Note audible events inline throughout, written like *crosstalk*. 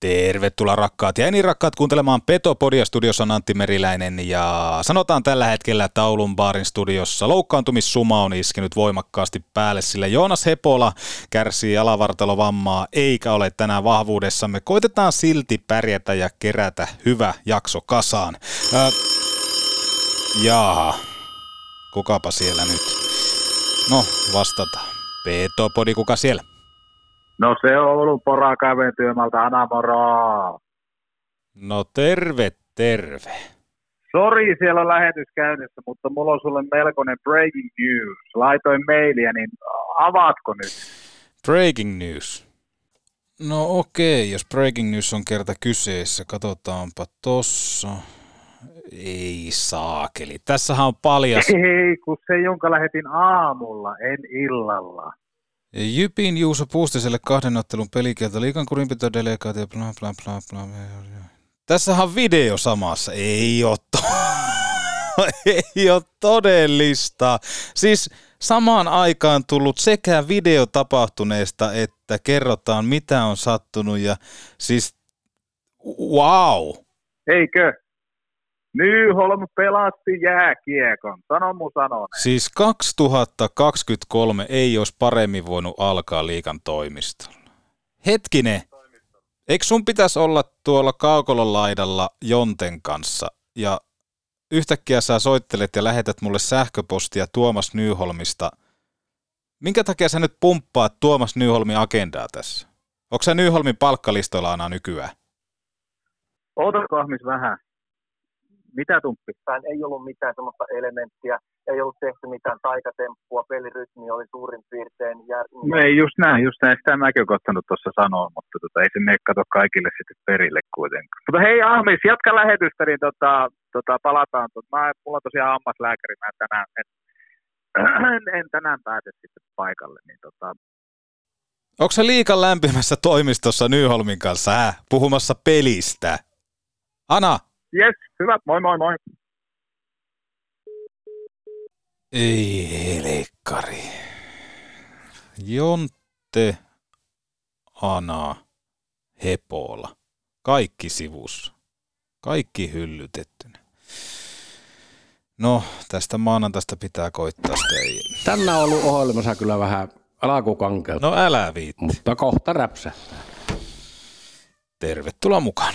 Tervetuloa rakkaat ja eni rakkaat kuuntelemaan Petopodia. Studiossa on Antti Meriläinen ja sanotaan tällä hetkellä, että Oulun baarin studiossa loukkaantumissuma on iskenyt voimakkaasti päälle, sillä Joonas Hepola kärsii alavartalovammaa eikä ole tänään vahvuudessamme. Koitetaan silti pärjätä ja kerätä hyvä jakso kasaan. Äh, jaa, kukapa siellä nyt? No, vastata. Petopodi, kuka siellä? No se on ollut pora käventyömältä, Ana moro. No terve, terve. Sori, siellä on lähetys käynnissä, mutta mulla on sulle melkoinen breaking news. Laitoin mailia, niin avaatko nyt? Breaking news. No okei, jos breaking news on kerta kyseessä, katsotaanpa tossa. Ei saakeli. Tässähän on paljas... Ei, kun se, jonka lähetin aamulla, en illalla. Jypin Juuso Puustiselle kahden ottelun pelikieltä, liikan kurinpitodelegaatio, bla bla bla bla. Tässähän on video samassa. Ei ole, to- *laughs* ei ole todellista. Siis samaan aikaan tullut sekä video tapahtuneesta, että kerrotaan mitä on sattunut ja siis wow. Eikö? Nyholm pelasti jääkiekon. Sano mu sanon. Siis 2023 ei olisi paremmin voinut alkaa liikan toimistolla. Hetkinen, eikö sun pitäisi olla tuolla kaukolon laidalla Jonten kanssa ja yhtäkkiä sä soittelet ja lähetät mulle sähköpostia Tuomas Nyholmista. Minkä takia sä nyt pumppaat Tuomas Nyholmin agendaa tässä? Onko sä Nyholmin palkkalistoilla aina nykyään? Oota kahmis vähän. Mitä tumppi? Tän ei ollut mitään sellaista elementtiä, ei ollut tehty mitään taikatemppua, pelirytmi oli suurin piirtein. Jär... No ei just näin, just näin. Sitä mäkin olen kohtanut tuossa sanoa, mutta tota, ei se mene kato kaikille sitten perille kuitenkaan. Mutta hei Ahmis, jatka lähetystä, niin tota, tota, palataan. Mä, mulla on tosiaan hammaslääkäri, mä tänään, en, en, en, tänään pääse sitten paikalle. Niin tota... Onko se liikan lämpimässä toimistossa Nyholmin kanssa äh, puhumassa pelistä? Ana, Jes, hyvä, moi moi moi. Ei helekkari. Jonte, Ana, Hepola. Kaikki sivussa. Kaikki hyllytettynä. No, tästä maanantaista pitää koittaa sitä. Tänään on ollut ohjelmassa kyllä vähän alakukankeutta, No älä viitti. mutta kohta räpsähtää. Tervetuloa mukaan.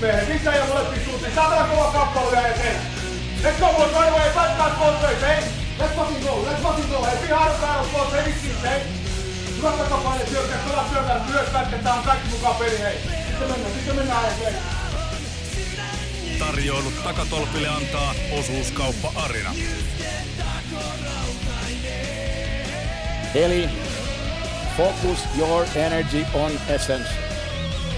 Miehet, missä ei ole molempiin suuntiin? Saatana kova kappale vielä eteen. Let's go, boys, right away. Hey? Let's fucking go, let's fucking go. Hey, be hard battle, boys, hey, vissiin, hey? Hyvät takapaine syökkäät, pelat syökkäät, myös pätketään, kaikki mukaan peli, hei. Sitten mennään, sitten mennään, hei, hei. Tarjoilut takatolpille antaa osuuskauppa Arina. Eli focus your energy on essence.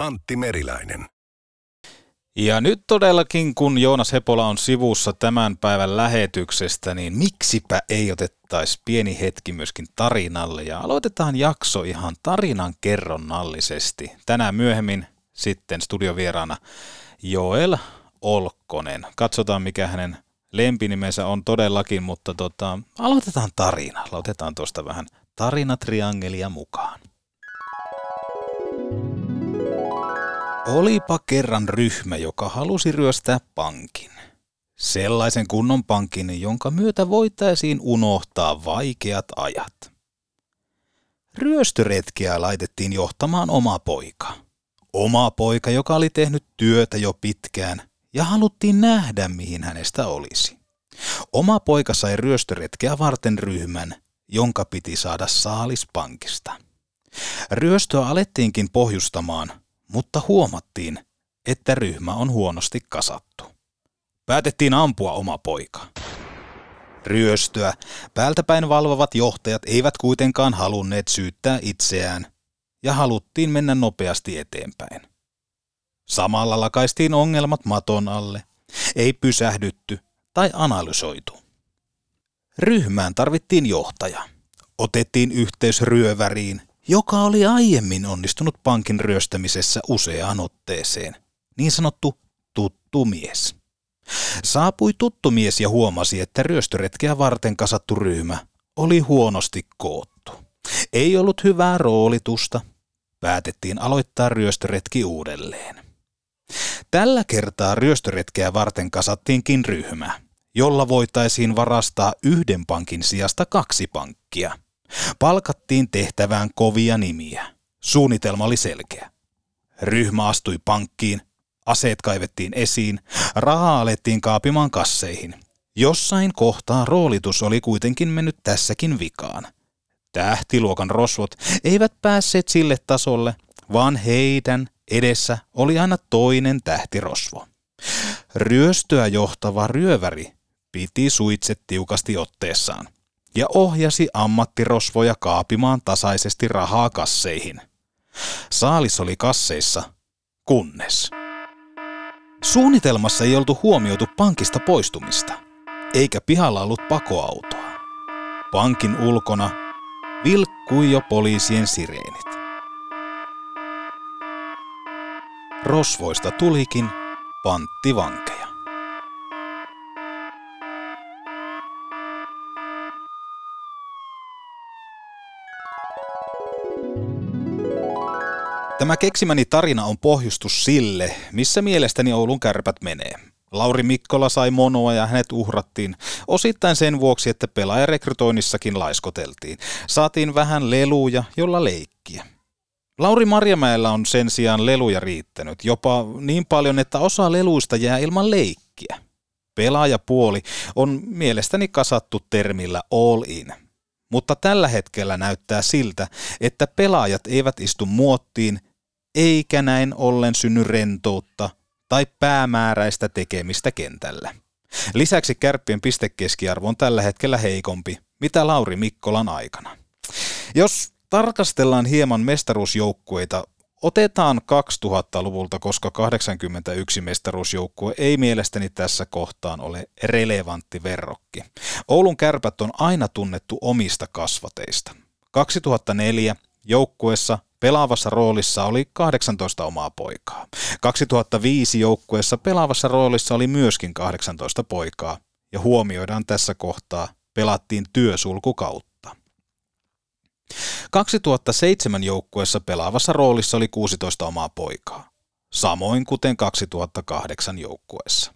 Antti Meriläinen. Ja nyt todellakin, kun Joonas Hepola on sivussa tämän päivän lähetyksestä, niin miksipä ei otettaisi pieni hetki myöskin tarinalle. Ja aloitetaan jakso ihan tarinan kerronnallisesti. Tänään myöhemmin sitten studiovieraana Joel Olkkonen. Katsotaan, mikä hänen lempinimensä on todellakin, mutta tota, aloitetaan tarina. Aloitetaan tuosta vähän tarinatriangelia mukaan. Olipa kerran ryhmä, joka halusi ryöstää pankin. Sellaisen kunnon pankin, jonka myötä voitaisiin unohtaa vaikeat ajat. Ryöstöretkeä laitettiin johtamaan oma poika. Oma poika, joka oli tehnyt työtä jo pitkään ja haluttiin nähdä, mihin hänestä olisi. Oma poika sai ryöstöretkeä varten ryhmän, jonka piti saada saalis pankista. Ryöstöä alettiinkin pohjustamaan, mutta huomattiin, että ryhmä on huonosti kasattu. Päätettiin ampua oma poika. Ryöstöä päältäpäin valvovat johtajat eivät kuitenkaan halunneet syyttää itseään ja haluttiin mennä nopeasti eteenpäin. Samalla lakaistiin ongelmat maton alle, ei pysähdytty tai analysoitu. Ryhmään tarvittiin johtaja. Otettiin yhteys ryöväriin, joka oli aiemmin onnistunut pankin ryöstämisessä useaan otteeseen. Niin sanottu tuttu mies. Saapui tuttu mies ja huomasi, että ryöstöretkeä varten kasattu ryhmä oli huonosti koottu. Ei ollut hyvää roolitusta. Päätettiin aloittaa ryöstöretki uudelleen. Tällä kertaa ryöstöretkeä varten kasattiinkin ryhmä, jolla voitaisiin varastaa yhden pankin sijasta kaksi pankkia. Palkattiin tehtävään kovia nimiä. Suunnitelma oli selkeä. Ryhmä astui pankkiin, aseet kaivettiin esiin, rahaa alettiin kaapimaan kasseihin. Jossain kohtaa roolitus oli kuitenkin mennyt tässäkin vikaan. Tähtiluokan rosvot eivät päässeet sille tasolle, vaan heidän edessä oli aina toinen tähtirosvo. Ryöstöä johtava ryöväri piti suitset tiukasti otteessaan ja ohjasi ammattirosvoja kaapimaan tasaisesti rahaa kasseihin. Saalis oli kasseissa, kunnes. Suunnitelmassa ei oltu huomioitu pankista poistumista, eikä pihalla ollut pakoautoa. Pankin ulkona vilkkui jo poliisien sireenit. Rosvoista tulikin panttivankeja. Tämä keksimäni tarina on pohjustus sille, missä mielestäni Oulun kärpät menee. Lauri Mikkola sai monoa ja hänet uhrattiin, osittain sen vuoksi, että pelaajarekrytoinnissakin laiskoteltiin. Saatiin vähän leluja, jolla leikkiä. Lauri Marjamäellä on sen sijaan leluja riittänyt, jopa niin paljon, että osa leluista jää ilman leikkiä. Pelaajapuoli on mielestäni kasattu termillä all in. Mutta tällä hetkellä näyttää siltä, että pelaajat eivät istu muottiin, eikä näin ollen synny rentoutta tai päämääräistä tekemistä kentällä. Lisäksi kärppien pistekeskiarvo on tällä hetkellä heikompi, mitä Lauri Mikkolan aikana. Jos tarkastellaan hieman mestaruusjoukkueita, otetaan 2000-luvulta, koska 81 mestaruusjoukkue ei mielestäni tässä kohtaan ole relevantti verrokki. Oulun kärpät on aina tunnettu omista kasvateista. 2004 joukkuessa pelaavassa roolissa oli 18 omaa poikaa. 2005 joukkueessa pelaavassa roolissa oli myöskin 18 poikaa. Ja huomioidaan tässä kohtaa, pelattiin työsulkukautta. 2007 joukkueessa pelaavassa roolissa oli 16 omaa poikaa, samoin kuten 2008 joukkueessa.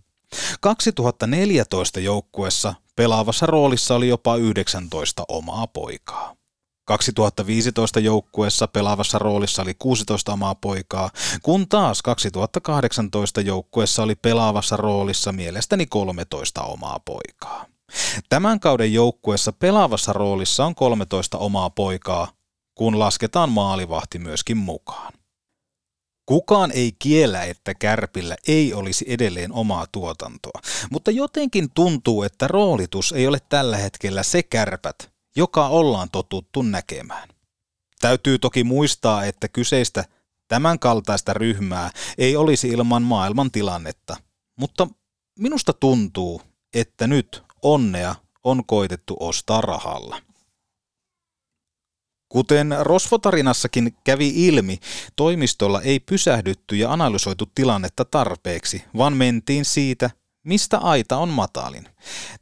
2014 joukkueessa pelaavassa roolissa oli jopa 19 omaa poikaa. 2015 joukkueessa pelaavassa roolissa oli 16 omaa poikaa, kun taas 2018 joukkueessa oli pelaavassa roolissa mielestäni 13 omaa poikaa. Tämän kauden joukkueessa pelaavassa roolissa on 13 omaa poikaa, kun lasketaan maalivahti myöskin mukaan. Kukaan ei kiellä, että kärpillä ei olisi edelleen omaa tuotantoa, mutta jotenkin tuntuu, että roolitus ei ole tällä hetkellä se kärpät, joka ollaan totuttu näkemään. Täytyy toki muistaa, että kyseistä tämän kaltaista ryhmää ei olisi ilman maailman tilannetta, mutta minusta tuntuu, että nyt onnea on koitettu ostaa rahalla. Kuten Rosfotarinassakin kävi ilmi, toimistolla ei pysähdytty ja analysoitu tilannetta tarpeeksi, vaan mentiin siitä, mistä aita on matalin.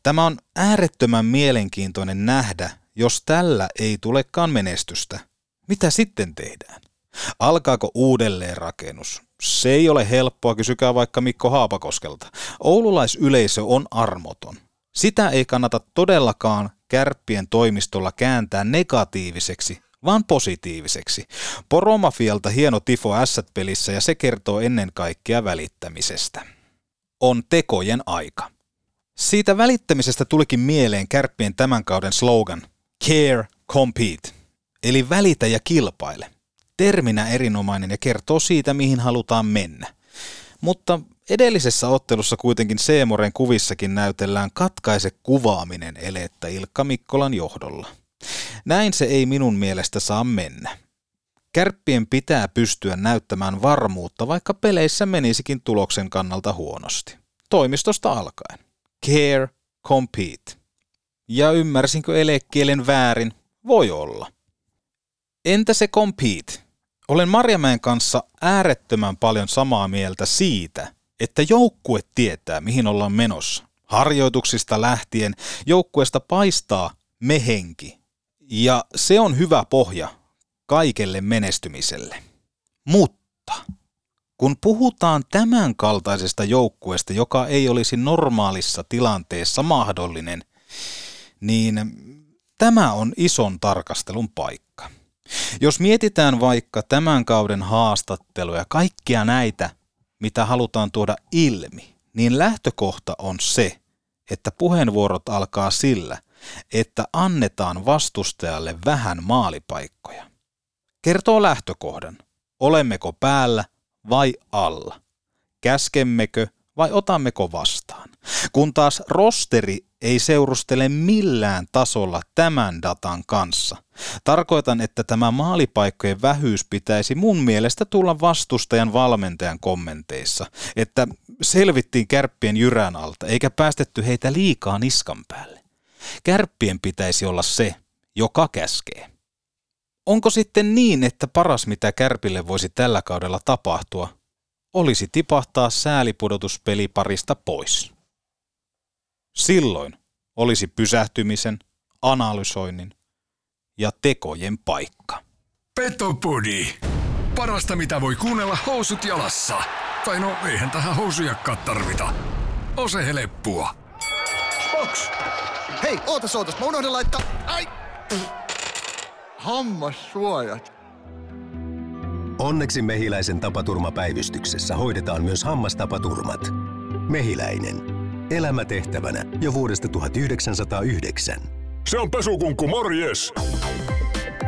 Tämä on äärettömän mielenkiintoinen nähdä, jos tällä ei tulekaan menestystä. Mitä sitten tehdään? Alkaako uudelleen rakennus? Se ei ole helppoa, kysykää vaikka Mikko Haapakoskelta. Oululaisyleisö on armoton. Sitä ei kannata todellakaan kärppien toimistolla kääntää negatiiviseksi, vaan positiiviseksi. Poromafialta hieno tifo S-pelissä ja se kertoo ennen kaikkea välittämisestä. On tekojen aika. Siitä välittämisestä tulikin mieleen kärppien tämän kauden slogan Care, Compete, eli välitä ja kilpaile. Terminä erinomainen ja kertoo siitä, mihin halutaan mennä. Mutta edellisessä ottelussa kuitenkin Seemoren kuvissakin näytellään katkaise kuvaaminen elettä Ilkka Mikkolan johdolla. Näin se ei minun mielestä saa mennä. Kärppien pitää pystyä näyttämään varmuutta, vaikka peleissä menisikin tuloksen kannalta huonosti. Toimistosta alkaen. Care, compete. Ja ymmärsinkö elekielen väärin? Voi olla. Entä se compete? Olen Marjamäen kanssa äärettömän paljon samaa mieltä siitä, että joukkue tietää, mihin ollaan menossa. Harjoituksista lähtien joukkueesta paistaa mehenki. Ja se on hyvä pohja kaikelle menestymiselle. Mutta kun puhutaan tämän kaltaisesta joukkueesta, joka ei olisi normaalissa tilanteessa mahdollinen, niin tämä on ison tarkastelun paikka. Jos mietitään vaikka tämän kauden haastatteluja, kaikkia näitä, mitä halutaan tuoda ilmi, niin lähtökohta on se, että puheenvuorot alkaa sillä, että annetaan vastustajalle vähän maalipaikkoja. Kertoo lähtökohdan. Olemmeko päällä vai alla? Käskemmekö vai otammeko vastaan? Kun taas rosteri ei seurustele millään tasolla tämän datan kanssa. Tarkoitan, että tämä maalipaikkojen vähyys pitäisi mun mielestä tulla vastustajan valmentajan kommenteissa, että selvittiin kärppien jyrän alta eikä päästetty heitä liikaa niskan päälle. Kärppien pitäisi olla se, joka käskee. Onko sitten niin, että paras mitä Kärpille voisi tällä kaudella tapahtua, olisi tipahtaa säälipudotuspeliparista pois? Silloin olisi pysähtymisen, analysoinnin ja tekojen paikka. Petopodi. Parasta mitä voi kuunnella housut jalassa. Tai no eihän tähän housujakkaa tarvita. Ose heleppua. Box. Hei, ootas ootas, mä unohdin laittaa... Ai! Hammassuojat. Onneksi Mehiläisen tapaturmapäivystyksessä hoidetaan myös hammastapaturmat. Mehiläinen. Elämätehtävänä jo vuodesta 1909. Se on pesukunkku, morjes!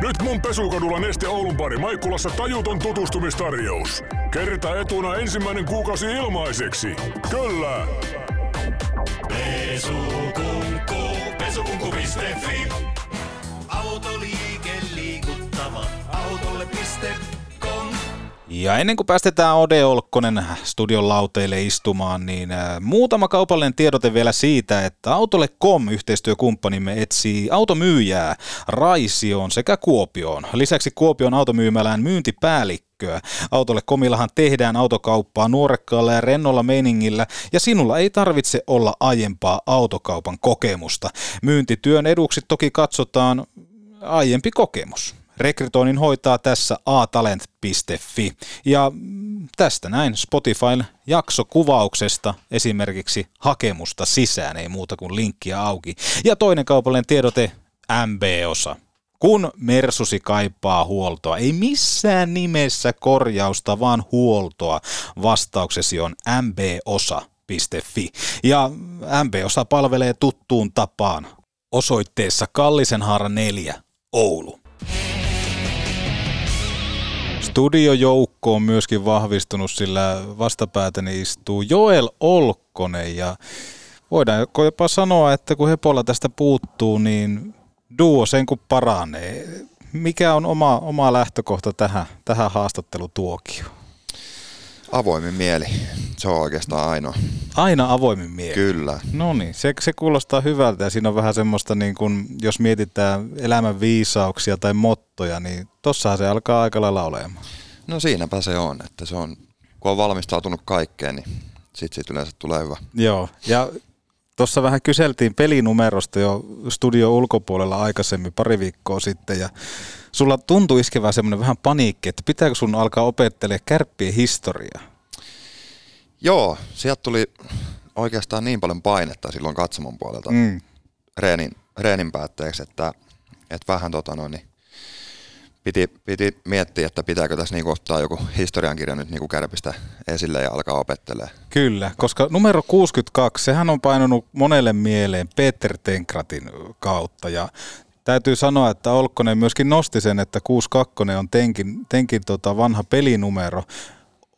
Nyt mun pesukadulla Neste Oulun pari Maikkulassa tajuton tutustumistarjous. Kerta etuna ensimmäinen kuukausi ilmaiseksi. Kyllä! Pesukunkku, pesukunkku.fi. Ja ennen kuin päästetään Ode Olkkonen studion lauteille istumaan, niin äh, muutama kaupallinen tiedote vielä siitä, että Autolle.com yhteistyökumppanimme etsii automyyjää Raisioon sekä Kuopioon. Lisäksi Kuopion automyymälään myyntipäällikköä. Autolle.comillahan tehdään autokauppaa nuorekkaalla ja rennolla meiningillä, ja sinulla ei tarvitse olla aiempaa autokaupan kokemusta. Myyntityön eduksi toki katsotaan aiempi kokemus. Rekrytoinnin hoitaa tässä atalent.fi. Ja tästä näin Spotifyn jaksokuvauksesta esimerkiksi hakemusta sisään, ei muuta kuin linkkiä auki. Ja toinen kaupallinen tiedote, MB-osa. Kun Mersusi kaipaa huoltoa, ei missään nimessä korjausta, vaan huoltoa, vastauksesi on mbosa.fi. Ja MB-osa palvelee tuttuun tapaan osoitteessa Kallisenhaara 4, Oulu. Studiojoukko on myöskin vahvistunut, sillä vastapäätäni istuu Joel Olkkonen ja voidaan jopa sanoa, että kun Hepolla tästä puuttuu, niin duo sen kun paranee. Mikä on oma, oma lähtökohta tähän, tähän haastattelutuokioon? Avoimin mieli. Se on oikeastaan ainoa. Aina avoimin mieli? Kyllä. No niin, se, se kuulostaa hyvältä ja siinä on vähän semmoista, niin kuin, jos mietitään elämän viisauksia tai mottoja, niin tossahan se alkaa aika lailla olemaan. No siinäpä se on, että se on, kun on valmistautunut kaikkeen, niin sitten siitä yleensä tulee hyvä. Joo, ja tuossa vähän kyseltiin pelinumerosta jo studio ulkopuolella aikaisemmin pari viikkoa sitten ja sulla tuntui iskevää semmoinen vähän paniikki, että pitääkö sun alkaa opettelemaan kärppien historiaa? Joo, sieltä tuli oikeastaan niin paljon painetta silloin katsomon puolelta mm. reenin, reenin päätteeksi, että, että vähän tota noin, niin piti, piti miettiä, että pitääkö tässä niinku ottaa joku historiankirja nyt niinku kärpistä esille ja alkaa opettelemaan. Kyllä, koska numero 62, sehän on painunut monelle mieleen Peter Tenkratin kautta ja täytyy sanoa, että Olkkonen myöskin nosti sen, että 62 on Tenkin, tenkin tota vanha pelinumero.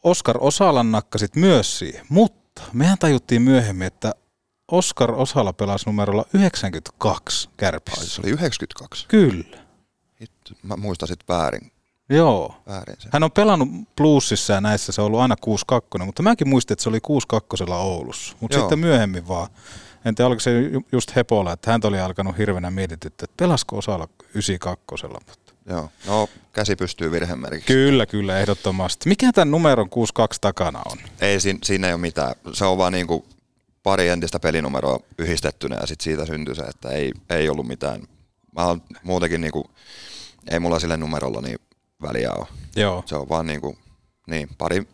Oskar Osalan nakkasit myös siihen, mutta mehän tajuttiin myöhemmin, että Oskar Osala pelasi numerolla 92 kärpissä. Se oli 92. Kyllä. Hitto, mä muistan sit väärin. Joo. Väärin sen. Hän on pelannut bluesissa ja näissä se on ollut aina 62, mutta mäkin muistin, että se oli 62 Oulussa. Mutta sitten myöhemmin vaan, en tiedä oliko se ju- just Hepola, että häntä oli alkanut hirveänä mietityttää, että pelasko osalla 92. Mutta. Joo, no käsi pystyy virhemerkiksi. Kyllä, kyllä, ehdottomasti. Mikä tämän numeron 62 takana on? Ei, siinä, siinä ei ole mitään. Se on vaan niinku pari entistä pelinumeroa yhdistettynä ja sitten siitä syntyi se, että ei, ei ollut mitään. Mä oon muutenkin niinku, ei mulla sille numerolla niin väliä ole. Joo. Se on vaan niinku, niin, pari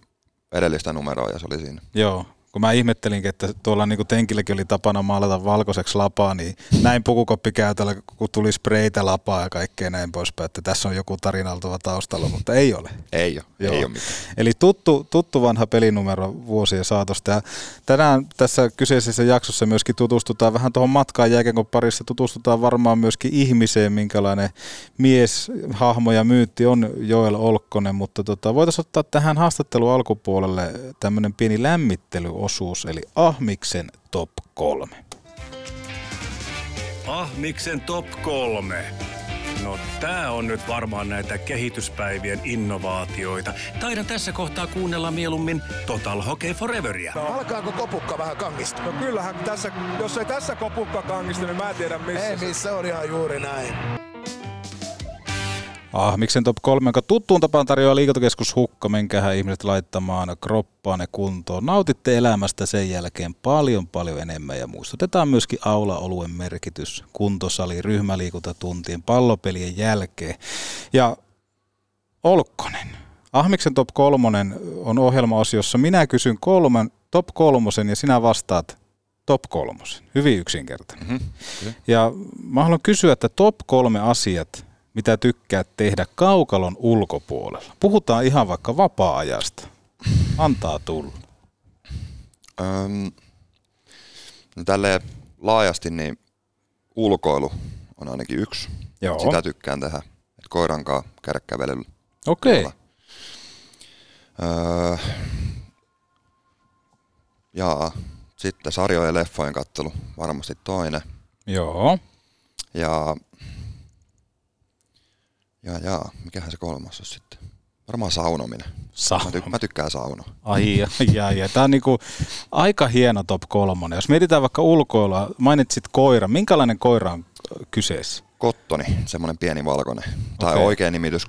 edellistä numeroa ja se oli siinä. Joo, kun mä ihmettelinkin, että tuolla niin Tenkilläkin oli tapana maalata valkoiseksi lapaa, niin näin pukukoppikäytöllä, kun tuli spreitä lapaa ja kaikkea näin poispäin, että tässä on joku tarinaltava taustalla, mutta ei ole. Ei ole, Joo. ei ole mitään. Eli tuttu, tuttu vanha pelinumero vuosien saatosta. Ja tänään tässä kyseisessä jaksossa myöskin tutustutaan vähän tuohon matkaan jääkiekon parissa, tutustutaan varmaan myöskin ihmiseen, minkälainen mies, hahmo ja myytti on Joel Olkkonen, mutta tota, voitaisiin ottaa tähän haastattelun alkupuolelle tämmöinen pieni lämmittelyosuus, eli Ahmiksen top kolme. Ahmiksen top kolme. No tää on nyt varmaan näitä kehityspäivien innovaatioita. Taidan tässä kohtaa kuunnella mieluummin Total Hockey Foreveria. No, alkaako kopukka vähän kangistua? No kyllähän tässä, jos ei tässä kopukka kangistu, niin mä en tiedä missä. Ei missä, on ihan juuri näin. Ahmiksen top 3, jonka tuttuun tapaan tarjoaa liikuntakeskus Hukka. Menkähän ihmiset laittamaan kroppaanne kuntoon. Nautitte elämästä sen jälkeen paljon paljon enemmän ja muistutetaan myöskin aula-oluen merkitys kuntosali, ryhmäliikuntatuntien, pallopelien jälkeen. Ja Olkkonen. Ahmiksen top kolmonen on ohjelmaosiossa. Minä kysyn kolmen, top kolmosen ja sinä vastaat top kolmosen. Hyvin yksinkertainen. Mm-hmm. Ja mä haluan kysyä, että top kolme asiat, mitä tykkäät tehdä kaukalon ulkopuolella. Puhutaan ihan vaikka vapaa-ajasta. Antaa tulla. Öm, no tälleen laajasti niin ulkoilu on ainakin yksi. Joo. Sitä tykkään tehdä. Et koiran kanssa käydä kävelyllä. Okei. Öö, jaa, sitten sarjojen ja leffojen kattelu varmasti toinen. Joo. Ja, ja, ja mikähän se kolmas on sitten? Varmaan saunominen. Sa- Mä, ty- mä tykkään saunoa. Ai, ai, ai. Tämä on niinku aika hieno top kolmonen. Jos mietitään vaikka ulkoilua, mainitsit koira. Minkälainen koira on kyseessä? Kottoni, semmoinen pieni valkoinen. Tai Okei. oikea nimitys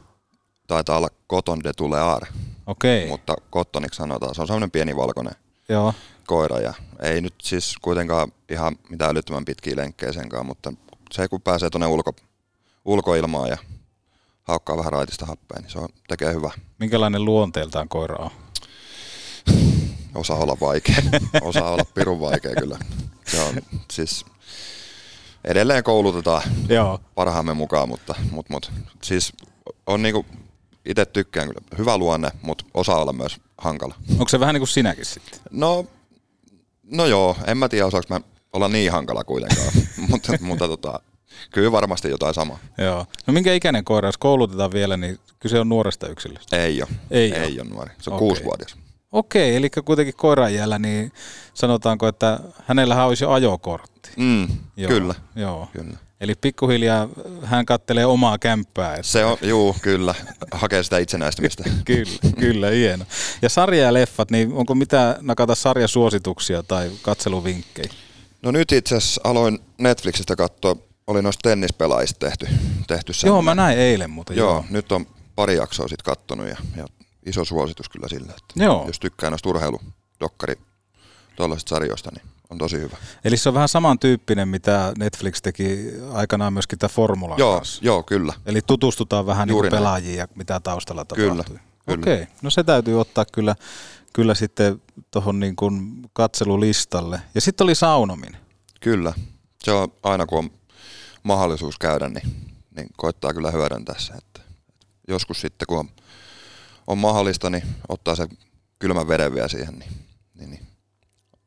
taitaa olla Coton de Tulear. Okei. Mutta Kottoniksi sanotaan. Se on semmoinen pieni valkoinen Joo. koira. Ja ei nyt siis kuitenkaan ihan mitään älyttömän pitkiä lenkkejä senkaan, mutta se kun pääsee tuonne ulko, ulkoilmaan ja haukkaa vähän raitista happea, niin se on, tekee hyvä. Minkälainen luonteeltaan koira on? *laughs* Osaa olla vaikea. *laughs* Osaa olla pirun vaikea kyllä. Se on siis edelleen koulutetaan Joo. parhaamme mukaan, mutta, mutta, mutta siis on niinku, itse tykkään kyllä, hyvä luonne, mutta osaa olla myös hankala. Onko se vähän niin kuin sinäkin sitten? No, no joo, en mä tiedä osaanko mä olla niin hankala kuitenkaan, *laughs* mutta, mutta tota, kyllä varmasti jotain samaa. Joo. No minkä ikäinen koira, jos koulutetaan vielä, niin kyse on nuoresta yksilöstä. Ei ole, Ei ei, oo. ole nuori, se on Okei. kuusivuotias. Okei, eli kuitenkin koiran jäällä, niin sanotaanko, että hänellähän olisi jo ajokortti. Mm, Joo, kyllä, Joo. kyllä. Eli pikkuhiljaa hän kattelee omaa kämppää. Että... Se on, juu, kyllä, hakee sitä itsenäistymistä. *laughs* kyllä, kyllä, hieno. Ja sarja ja leffat, niin onko mitä nakata sarjasuosituksia tai katseluvinkkejä? No nyt itse asiassa aloin Netflixistä katsoa, oli noista tennispelaajista tehty, tehty Joo, mä näin eilen, mutta Joo, joo. nyt on pari jaksoa sitten kattonut ja, ja iso suositus kyllä sille, että Joo. jos tykkää noista urheiludokkari tuollaisista sarjoista, niin on tosi hyvä. Eli se on vähän samantyyppinen, mitä Netflix teki aikanaan myöskin tämä Formula Joo, kanssa. joo, kyllä. Eli tutustutaan vähän niin Juuri näin. pelaajiin ja mitä taustalla Kyllä, tapahtuu. kyllä. Okei, no se täytyy ottaa kyllä, kyllä sitten tuohon niin kuin katselulistalle. Ja sitten oli saunominen. Kyllä. Se on aina kun on mahdollisuus käydä, niin, niin koittaa kyllä hyödyntää se. Että joskus sitten, kun on, on mahdollista, niin ottaa se kylmän veden vielä siihen, niin, niin, niin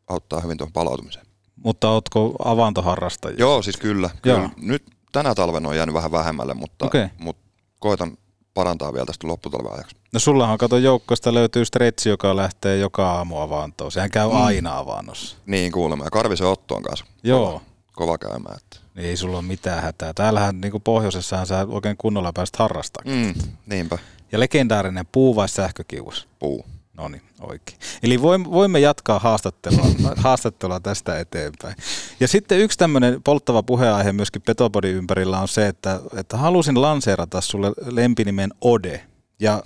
auttaa hyvin tuohon palautumiseen. Mutta ootko avantoharrastaja? Joo, siis kyllä. kyllä. Joo. Nyt tänä talvena on jäänyt vähän vähemmälle, mutta, Okei. mutta koitan parantaa vielä tästä lopputalven ajaksi. No sullahan kato joukkoista löytyy stretchi, joka lähtee joka aamu avantoon. Sehän käy Mm. aina avannossa. Niin kuulemma. Ja Karvisen Otto on kanssa Joo. kova, kova käymään. Että. Niin ei sulla ole mitään hätää. Täällähän niin pohjoisessahan sä oikein kunnolla pääst harrastamaan. Mm, niinpä. Ja legendaarinen puu vai sähkökiuas? Puu. No niin, oikein. Eli voimme, voimme jatkaa haastattelua, *laughs* haastattelua tästä eteenpäin. Ja sitten yksi tämmöinen polttava puheenaihe myöskin Petopodin ympärillä on se, että, että halusin lanseerata sulle lempinimen Ode. Ja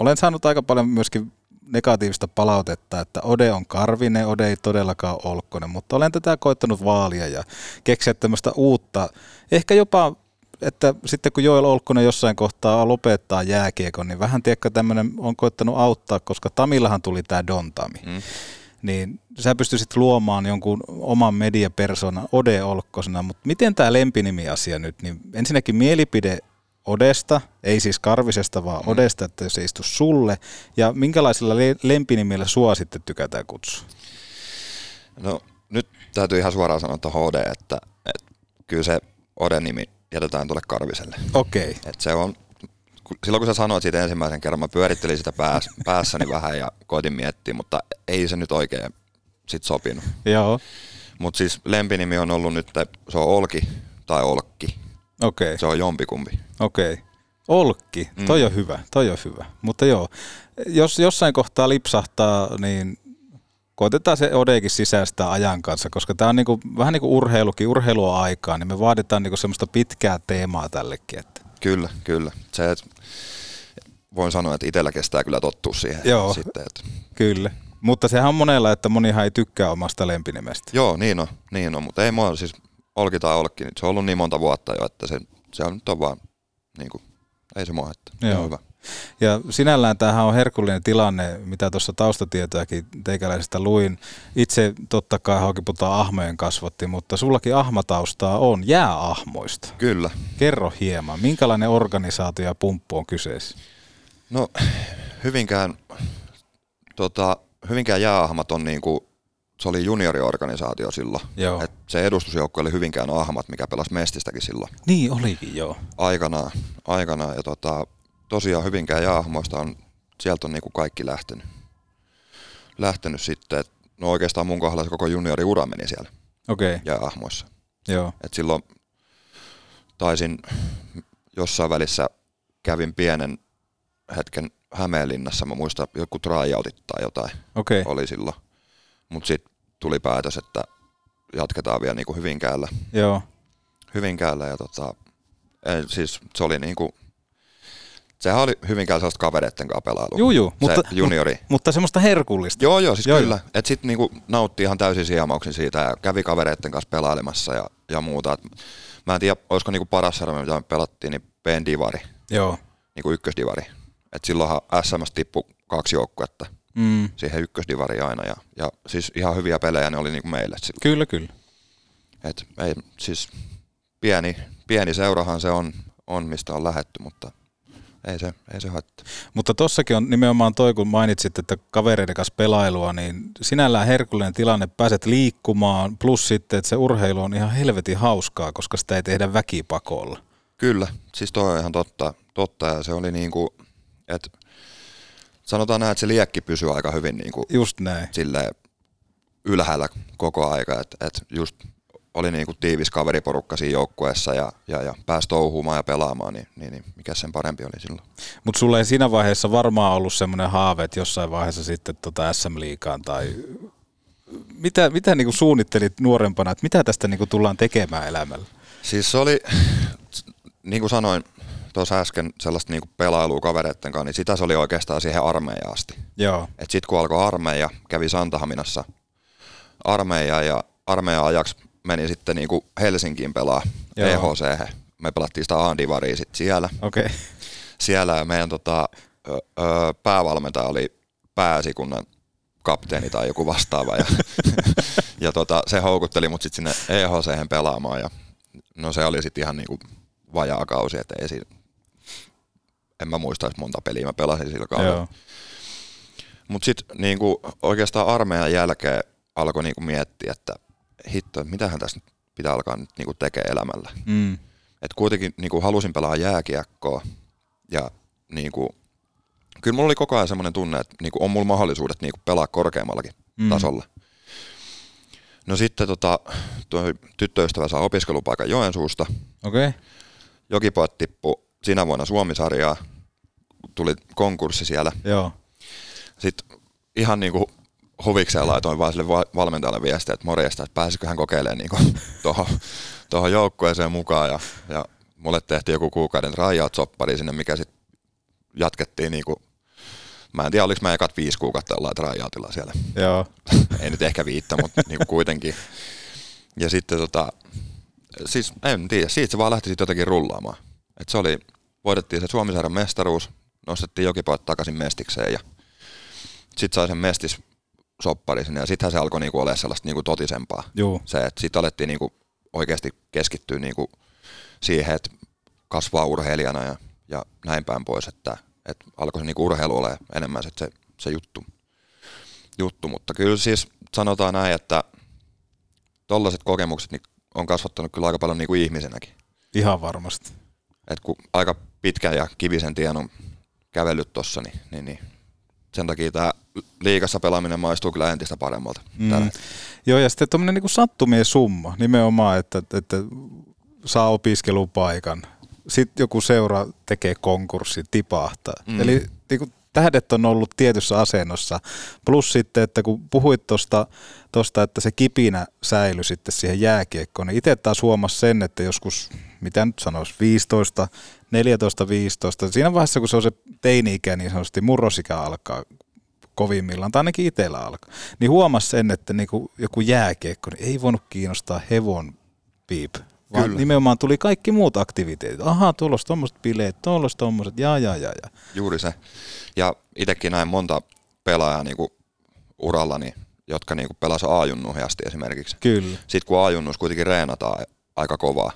olen saanut aika paljon myöskin negatiivista palautetta, että Ode on karvinen, Ode ei todellakaan olkkonen, mutta olen tätä koittanut vaalia ja keksiä tämmöistä uutta, ehkä jopa että sitten kun Joel Olkkonen jossain kohtaa lopettaa jääkiekon, niin vähän tiedätkö tämmöinen on koittanut auttaa, koska Tamillahan tuli tämä Don Tami. Mm. Niin sä pystyisit luomaan jonkun oman mediapersonan Ode Olkkosena, mutta miten tämä lempinimi-asia nyt, niin ensinnäkin mielipide Odesta, ei siis Karvisesta, vaan mm. Odesta, että se istu sulle, ja minkälaisilla le- lempinimillä sua sitten tykätään kutsua? No nyt täytyy ihan suoraan sanoa tuohon Ode, että, että kyllä se Ode-nimi jätetään tuolle Karviselle. Okei. Et se on, silloin kun sä sanoit siitä ensimmäisen kerran, mä pyörittelin sitä pääs, *laughs* päässäni vähän ja koitin miettiä, mutta ei se nyt oikein sit sopinut. Joo. Mutta siis lempinimi on ollut nyt, se on Olki tai Olkki. Okei. Se on jompikumpi. Okei. Olkki, toi Mm. on hyvä, toi on hyvä. Mutta joo, jos jossain kohtaa lipsahtaa, niin koitetaan se Odekin sisäistää ajan kanssa, koska tämä on niinku, vähän niin kuin urheilukin, urheilua aikaa, niin me vaaditaan niinku semmoista pitkää teemaa tällekin. Että. Kyllä, kyllä. Se, et, voin sanoa, että itsellä kestää kyllä tottua siihen. Joo. Sitten, että, Kyllä. Mutta sehän on monella, että monihan ei tykkää omasta lempinimestä. joo, niin on, niin on, mutta ei mua siis Olki tai Olkki, niin se on ollut niin monta vuotta jo, että se, se on nyt on vaan, niin kuin, ei se mua. Se Joo. hyvä. Ja sinällään tämähän on herkullinen tilanne, mitä tuossa taustatietojakin teikäläisestä luin. Itse totta kai Haukiputa ahmojen kasvatti, mutta sullakin ahmataustaa on jääahmoista. Kyllä. Kerro hieman, minkälainen organisaatio ja pumppu on kyseessä? No Hyvinkään, tota, Hyvinkään jääahmat on niin kuin, se oli junioriorganisaatio silloin. Joo. Et se edustusjoukko oli Hyvinkään ahmat, mikä pelasi Mestistäkin silloin Niin olikin, joo. aikanaan. aikanaan. Ja tota, tosiaan Hyvinkään jääahmoista on, sieltä on niin kuin kaikki lähtenyt. lähtenyt sitten. Et, no oikeastaan mun kohdalla se koko junioriura meni siellä Okei, jääahmoissa. joo. Et silloin taisin jossain välissä kävin pienen hetken Hämeenlinnassa, mä muistan joku tryoutit tai jotain Okei. oli silloin. Mutta sitten tuli päätös, että jatketaan vielä niinku Hyvinkäällä. Joo. Hyvinkäällä ja tota, ei, siis se oli niinku, sehän oli Hyvinkäällä sellaista kavereitten kanssa pelailu. Juu, juu, mutta, juniori. Mutta, *laughs* mutta semmoista herkullista. Joo, joo, siis Joo, kyllä. Että sitten niinku nautti ihan täysin siemauksin siitä ja kävi kavereitten kanssa pelailemassa ja, ja muuta. Et mä en tiedä, olisiko niinku paras sarja, mitä me pelattiin, niin Ben Divari, Joo. niinku ykkösdivari. Et silloinhan SMS tippui kaksi joukkuetta Mm. siihen ykkösdivariin aina. Ja, ja siis ihan hyviä pelejä ne oli niinku meille silloin. Kyllä, kyllä. Et ei, siis pieni, pieni seurahan se on, on, mistä on lähetty, mutta ei se, ei se haittaa. Mutta tossakin on nimenomaan toi, kun mainitsit, että kavereiden kanssa pelailua, niin sinällään herkullinen tilanne, pääset liikkumaan, plus sitten, että se urheilu on ihan helvetin hauskaa, koska sitä ei tehdä väkipakolla. Kyllä, siis toi on ihan totta, totta ja se oli niinku, että sanotaan näin, että se liekki pysyy aika hyvin niinku Just näin. silleen ylhäällä koko aika, että et just oli niinku tiivis kaveriporukka siinä joukkueessa ja, ja, ja pääsi touhumaan ja pelaamaan, niin, niin, niin mikä sen parempi oli silloin. Mutta sulla ei siinä vaiheessa varmaan ollut semmoinen haave, että jossain vaiheessa sitten tota SM-liikaan tai mitä, mitä niinku suunnittelit nuorempana, että mitä tästä niinku tullaan tekemään elämällä? Siis se oli, niin kuin sanoin tuossa äsken, sellaista niin pelailua kavereitten kanssa, niin sitä se oli oikeastaan siihen armeijaan asti. Joo. Et sit kun alkoi armeija, kävi Santahaminassa armeija ja armeijan ajaksi meni sitten niin kuin Helsinkiin pelaa. EHC. Me pelattiin sitä A-divaria sit siellä. Okei. Siellä ja meidän tota, ö, ö, päävalmentaja oli pääsikunnan kapteeni tai joku vastaava. Ja, *laughs* ja tota, se houkutteli mut sitten sinne EHC pelaamaan. Ja, no se oli sitten ihan niinku vajaa kausi, että ei, siinä, en mä muista edes monta peliä mä pelasin sillä kaudella. Mutta sitten niinku, oikeastaan armeijan jälkeen alkoi niinku miettiä, että hitto, mitähän tässä nyt pitää alkaa nyt niinku tekemään elämällä. Mm. Et kuitenkin niinku, halusin pelaa jääkiekkoa ja niinku, kyllä mulla oli koko ajan semmoinen tunne, että niinku, on mulla mahdollisuudet niinku, pelaa korkeammallakin Mm. tasolla. No sitten tota, tuo tyttöystävä saa opiskelupaikan Joensuusta. Okei. Jokipojat tippu sinä vuonna Suomisarjaa. Tuli konkurssi siellä. Joo. Sitten ihan niinku huvikseen laitoin vaan sille va- valmentajalle viestiä, että morjesta, että pääsisikö hän kokeilemaan niinku tuohon tohon joukkueeseen mukaan. Ja, ja mulle tehtiin joku kuukauden tryout-soppari sinne, mikä sitten jatkettiin niinku, mä en tiedä oliko mä ekat viisi kuukautta jollain tryoutilla siellä. Joo. *laughs* Ei nyt ehkä viittä, mutta niinku kuitenkin. Ja sitten tota, siis en tiedä, siitä se vaan lähti sitten jotenkin rullaamaan. Et se oli, voitettiin se Suomisarjan mestaruus, nostettiin jokipojat takaisin mestikseen ja sitten sai sen mestis soppari sinne ja sittenhän se alkoi niinku olemaan sellaista niinku totisempaa. Juu. Se, että sitten alettiin niinku oikeasti keskittyä niinku siihen, että kasvaa urheilijana ja, ja näin päin pois, että, että alkoi se niinku urheilu olemaan enemmän sit se, se juttu. juttu. Mutta kyllä siis sanotaan näin, että tollaiset kokemukset niin on kasvattanut kyllä aika paljon niinku ihmisenäkin. Ihan varmasti. Et kun aika pitkän ja kivisen tien on kävellyt tossa, niin, niin, niin sen takia tämä liikassa pelaaminen maistuu kyllä entistä paremmalta. Mm. Joo, ja sitten tuommoinen niin sattumien summa nimenomaan, että, että saa opiskelupaikan. Sitten joku seura tekee konkurssi, tipahtaa. Mm. Mm. Eli niin kuin, tähdet on ollut tietyssä asennossa. Plus sitten, että kun puhuit tuosta, tosta, että se kipinä säilyi sitten siihen jääkiekkoon, niin itse taas huomasi sen, että joskus, mitä nyt sanoisi, 15, 14, 15, siinä vaiheessa kun se on se teini-ikä, niin sanotusti murrosikä alkaa kovimmillaan, tai ainakin itsellä alkaa, niin huomasi sen, että niinku joku jääkiekko niin ei voinut kiinnostaa hevon piip. Vaan Kyllä. nimenomaan tuli kaikki muut aktiviteetit. Ahaa, tuolla olisi tuommoiset bileet, tuolla olisi tuommoiset, ja, ja, ja, ja. Juuri se. Ja itsekin näin monta pelaajaa niin urallani, jotka niin pelasivat A-junnuihin asti esimerkiksi. Kyllä. Sitten kun A-junnuissa kuitenkin reenataan aika kovaa,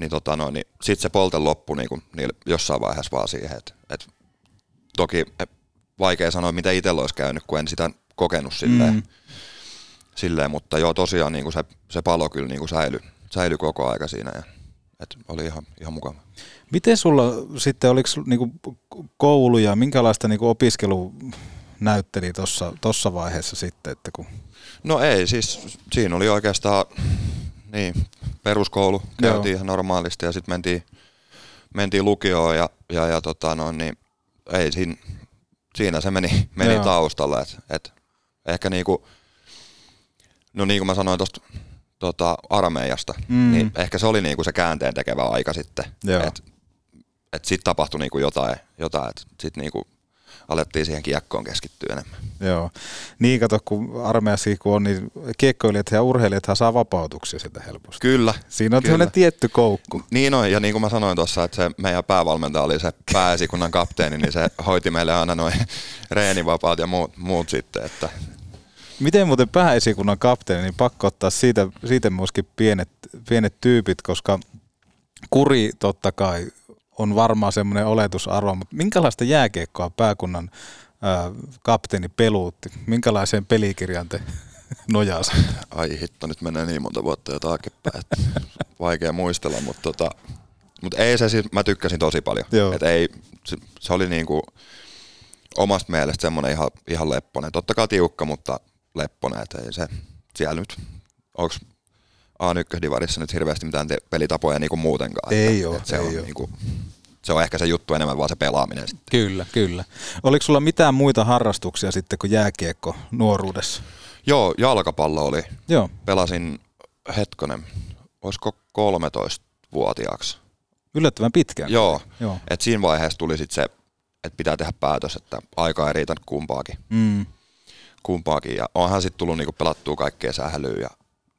niin, tota no, niin sitten se polte loppui niin niillä jossain vaiheessa vaan siihen. Et, et, toki vaikea sanoa, mitä itsellä olisi käynyt, kun en sitä kokenut silleen. Mm. Silleen mutta joo, tosiaan niin se, se palo kyllä niin säilyi, säilyi koko aika siinä. Ja, et oli ihan, ihan mukava. Miten sulla sitten, oliko niinku koulu ja minkälaista niinku opiskelu näytteli tuossa tossa vaiheessa sitten, että kun... No ei, siis siinä oli oikeastaan niin, peruskoulu, Joo. käytiin ihan normaalisti ja sitten mentiin, mentiin lukioon ja, ja, ja tota, no, niin, ei siinä, siinä se meni, meni Joo. taustalla. Et, et, ehkä niinku, no niin kuin mä sanoin tuosta tota, armeijasta, Mm. niin ehkä se oli niinku se käänteen tekevä aika sitten. Joo. Et, et sitten tapahtui niinku jotain, jotain että sitten niinku alettiin siihen kiekkoon keskittyä enemmän. Joo. Niin kato, kun armeijassakin kun on, niin kiekkoilijat ja urheilijat saa vapautuksia sieltä helposti. Kyllä. Siinä on kyllä. tämmöinen tietty koukku. Niin on, ja niin kuin mä sanoin tuossa, että se meidän päävalmentaja oli se pääesikunnan kapteeni, niin se hoiti meille aina noin reenivapaat ja muut, muut sitten, että Miten muuten pääesikunnan kapteeni, niin pakko ottaa siitä, siitä myöskin pienet, pienet tyypit, koska kuri totta kai on varmaan semmoinen oletusarvo, mutta minkälaista jääkiekkoa pääkunnan ää, kapteeni peluutti? Minkälaiseen pelikirjaan te *laughs* nojasitte? ai hitto, nyt menee niin monta vuotta jo taaksepäin, että vaikea muistella, mutta tota, mutta ei se siis, mä tykkäsin tosi paljon. Joo. Et ei, se, se oli niinku omasta mielestä semmoinen ihan, ihan lepponen. Totta kai tiukka, mutta lepponen, että ei se siellä nyt, onks A1-divarissa nyt hirveästi mitään te- pelitapoja niinku muutenkaan. Ei että, oo, että se, ei on, oo. niinku, se on ehkä se juttu enemmän vaan se pelaaminen sitten. Kyllä, kyllä. Oliko sulla mitään muita harrastuksia sitten kuin jääkiekko nuoruudessa? Joo, jalkapallo oli. Joo. Pelasin, hetkonen, olisiko 13-vuotiaaksi. Yllättävän pitkään. Joo, Joo. et siinä vaiheessa tuli sitten se, että pitää tehdä päätös, että aika ei riitä kumpaakin. Mm. kumpaakin. Ja onhan sitten tullut niinku pelattua kaikkea sählyä ja,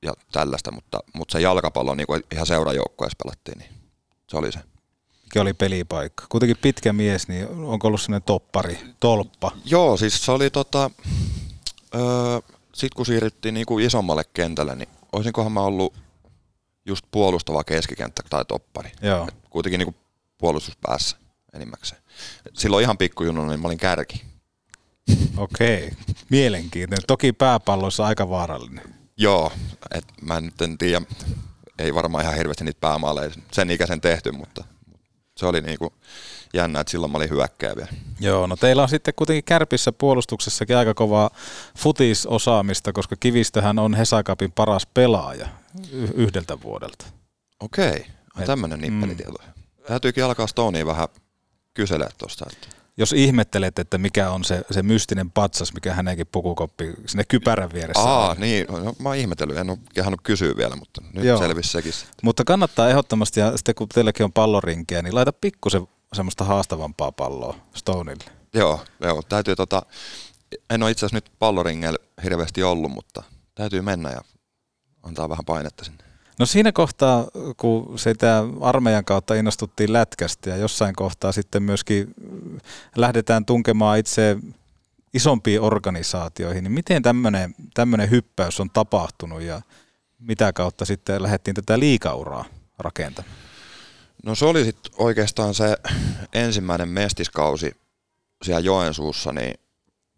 ja tällaista, mutta, mutta se jalkapallo niinku ihan seurajoukkueessa pelattiin, niin se oli se. Mikä oli pelipaikka? Kuitenkin pitkä mies, niin onko ollut sellainen toppari, tolppa? Joo, siis se oli tota, öö, sit kun siirryttiin niinku isommalle kentälle, niin olisinkohan mä ollut just puolustava keskikenttä tai toppari. Joo. Et kuitenkin niinku puolustuspäässä enimmäkseen. Silloin ihan pikkujunnu, niin mä olin kärki. Okei, mielenkiintoinen. Toki pääpalloissa aika vaarallinen. Joo, et mä nyt en tiedä, ei varmaan ihan hirveästi niitä päämaaleja sen ikäisen tehty, mutta se oli niinku jännä, että silloin mä olin hyökkääjä vielä. Joo, no teillä on sitten kuitenkin kärpissä puolustuksessakin aika kovaa futisosaamista, koska Kivistöhän on Hesakapin paras pelaaja yhdeltä vuodelta. Okei, Et- tämmöinen nippelitieto. Täytyykin alkaa Stonea vähän kyselee tuosta. Että... Jos ihmettelet, että mikä on se, se mystinen patsas, mikä hänenkin pukukoppi sinne kypärän vieressä Aa, on. niin, no, mä oon ihmetellyt, en ole kehannut kysyä vielä, mutta nyt Joo. selvisi sekin. Mutta kannattaa ehdottomasti, ja sitten kun teilläkin on pallorinkiä, niin laita pikkusen semmoista haastavampaa palloa Stoneille. Joo, joo, täytyy tota, en ole itse asiassa nyt palloringeillä hirveästi ollut, mutta täytyy mennä ja antaa vähän painetta sinne. No siinä kohtaa, kun sitä armeijan kautta innostuttiin lätkästä ja jossain kohtaa sitten myöskin lähdetään tunkemaan itse isompiin organisaatioihin, niin miten tämmöinen, tämmöinen hyppäys on tapahtunut ja mitä kautta sitten lähdettiin tätä liikauraa rakentamaan? No se oli sitten oikeastaan se ensimmäinen mestiskausi siellä Joensuussa, niin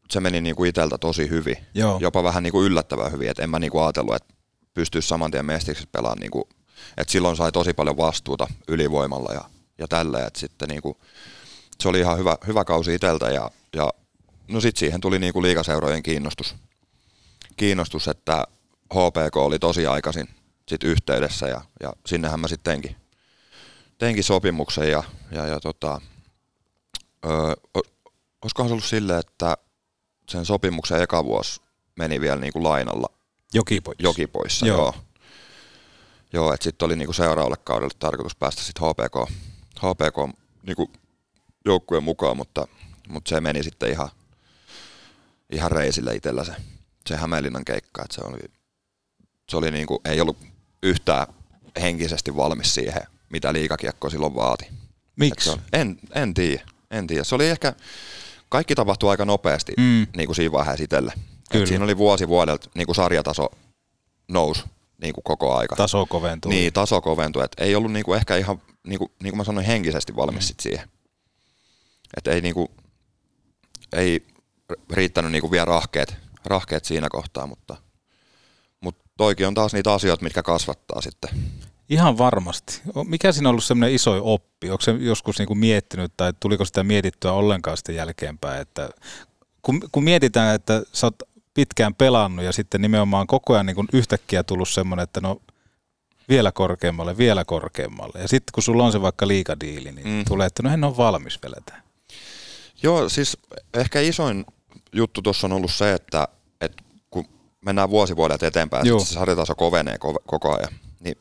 se meni niinku iteltä tosi hyvin. Joo. Jopa vähän niinku yllättävän hyvin, että en mä niinku ajatellut, että pystyisi saman tien mestiksessä pelaamaan. Niinku, että silloin sai tosi paljon vastuuta ylivoimalla ja, ja tälleen, että sitten niinku, se oli ihan hyvä, hyvä kausi iteltä ja, ja no sitten siihen tuli niinku liikaseurojen kiinnostus, kiinnostus, että HPK oli tosi aikaisin sit yhteydessä ja, ja sinnehän mä sitten teinkin, teinkin sopimuksen ja, ja, ja tota, öö, olisikohan se ollut silleen, että sen sopimuksen eka vuosi meni vielä niin kuin lainalla Jokipoissa. Jokipoissa, Joo. joo. Joo, että sitten oli niinku seuraavalle kaudelle tarkoitus päästä sitten HPK, HPK niinku joukkueen mukaan, mutta, mutta se meni sitten ihan, ihan reisille itsellä se, se Hämeenlinnan keikka, että se oli, se oli niinku, ei ollut yhtään henkisesti valmis siihen, mitä liikakiekko silloin vaati. Miksi? Et En, en tiedä, en tiedä. Se oli ehkä, kaikki tapahtui aika nopeasti Mm. niin kuin siinä vaiheessa itselle. Et Kyllä. Siinä oli vuosi vuodelta niin kuin sarjataso nousi niin kuin koko aika. Taso koventui. Niin, taso koventui. Et ei ollut niin kuin ehkä ihan, niin kuin, niin kuin mä sanoin, henkisesti valmis mm. sit siihen. Et ei, niin kuin, ei riittänyt niin kuin vielä rahkeet, rahkeet siinä kohtaa, mutta, mutta toikin on taas niitä asioita, mitkä kasvattaa sitten. Ihan varmasti. Mikä siinä on ollut semmoinen iso oppi? Onko se joskus niinku miettinyt tai tuliko sitä mietittyä ollenkaan sitten jälkeenpäin? Että kun, kun mietitään, että sä oot pitkään pelannut ja sitten nimenomaan koko ajan niinku yhtäkkiä tullut semmoinen, että no vielä korkeammalle, vielä korkeammalle. Ja sitten kun sulla on se vaikka liikadiili, niin mm. tulee, että no en ole valmis vielä tähän. Joo, siis ehkä isoin juttu tuossa on ollut se, että, että kun mennään vuosi vuodelta eteenpäin, Joo. se sarjataso kovenee kov- koko ajan, niin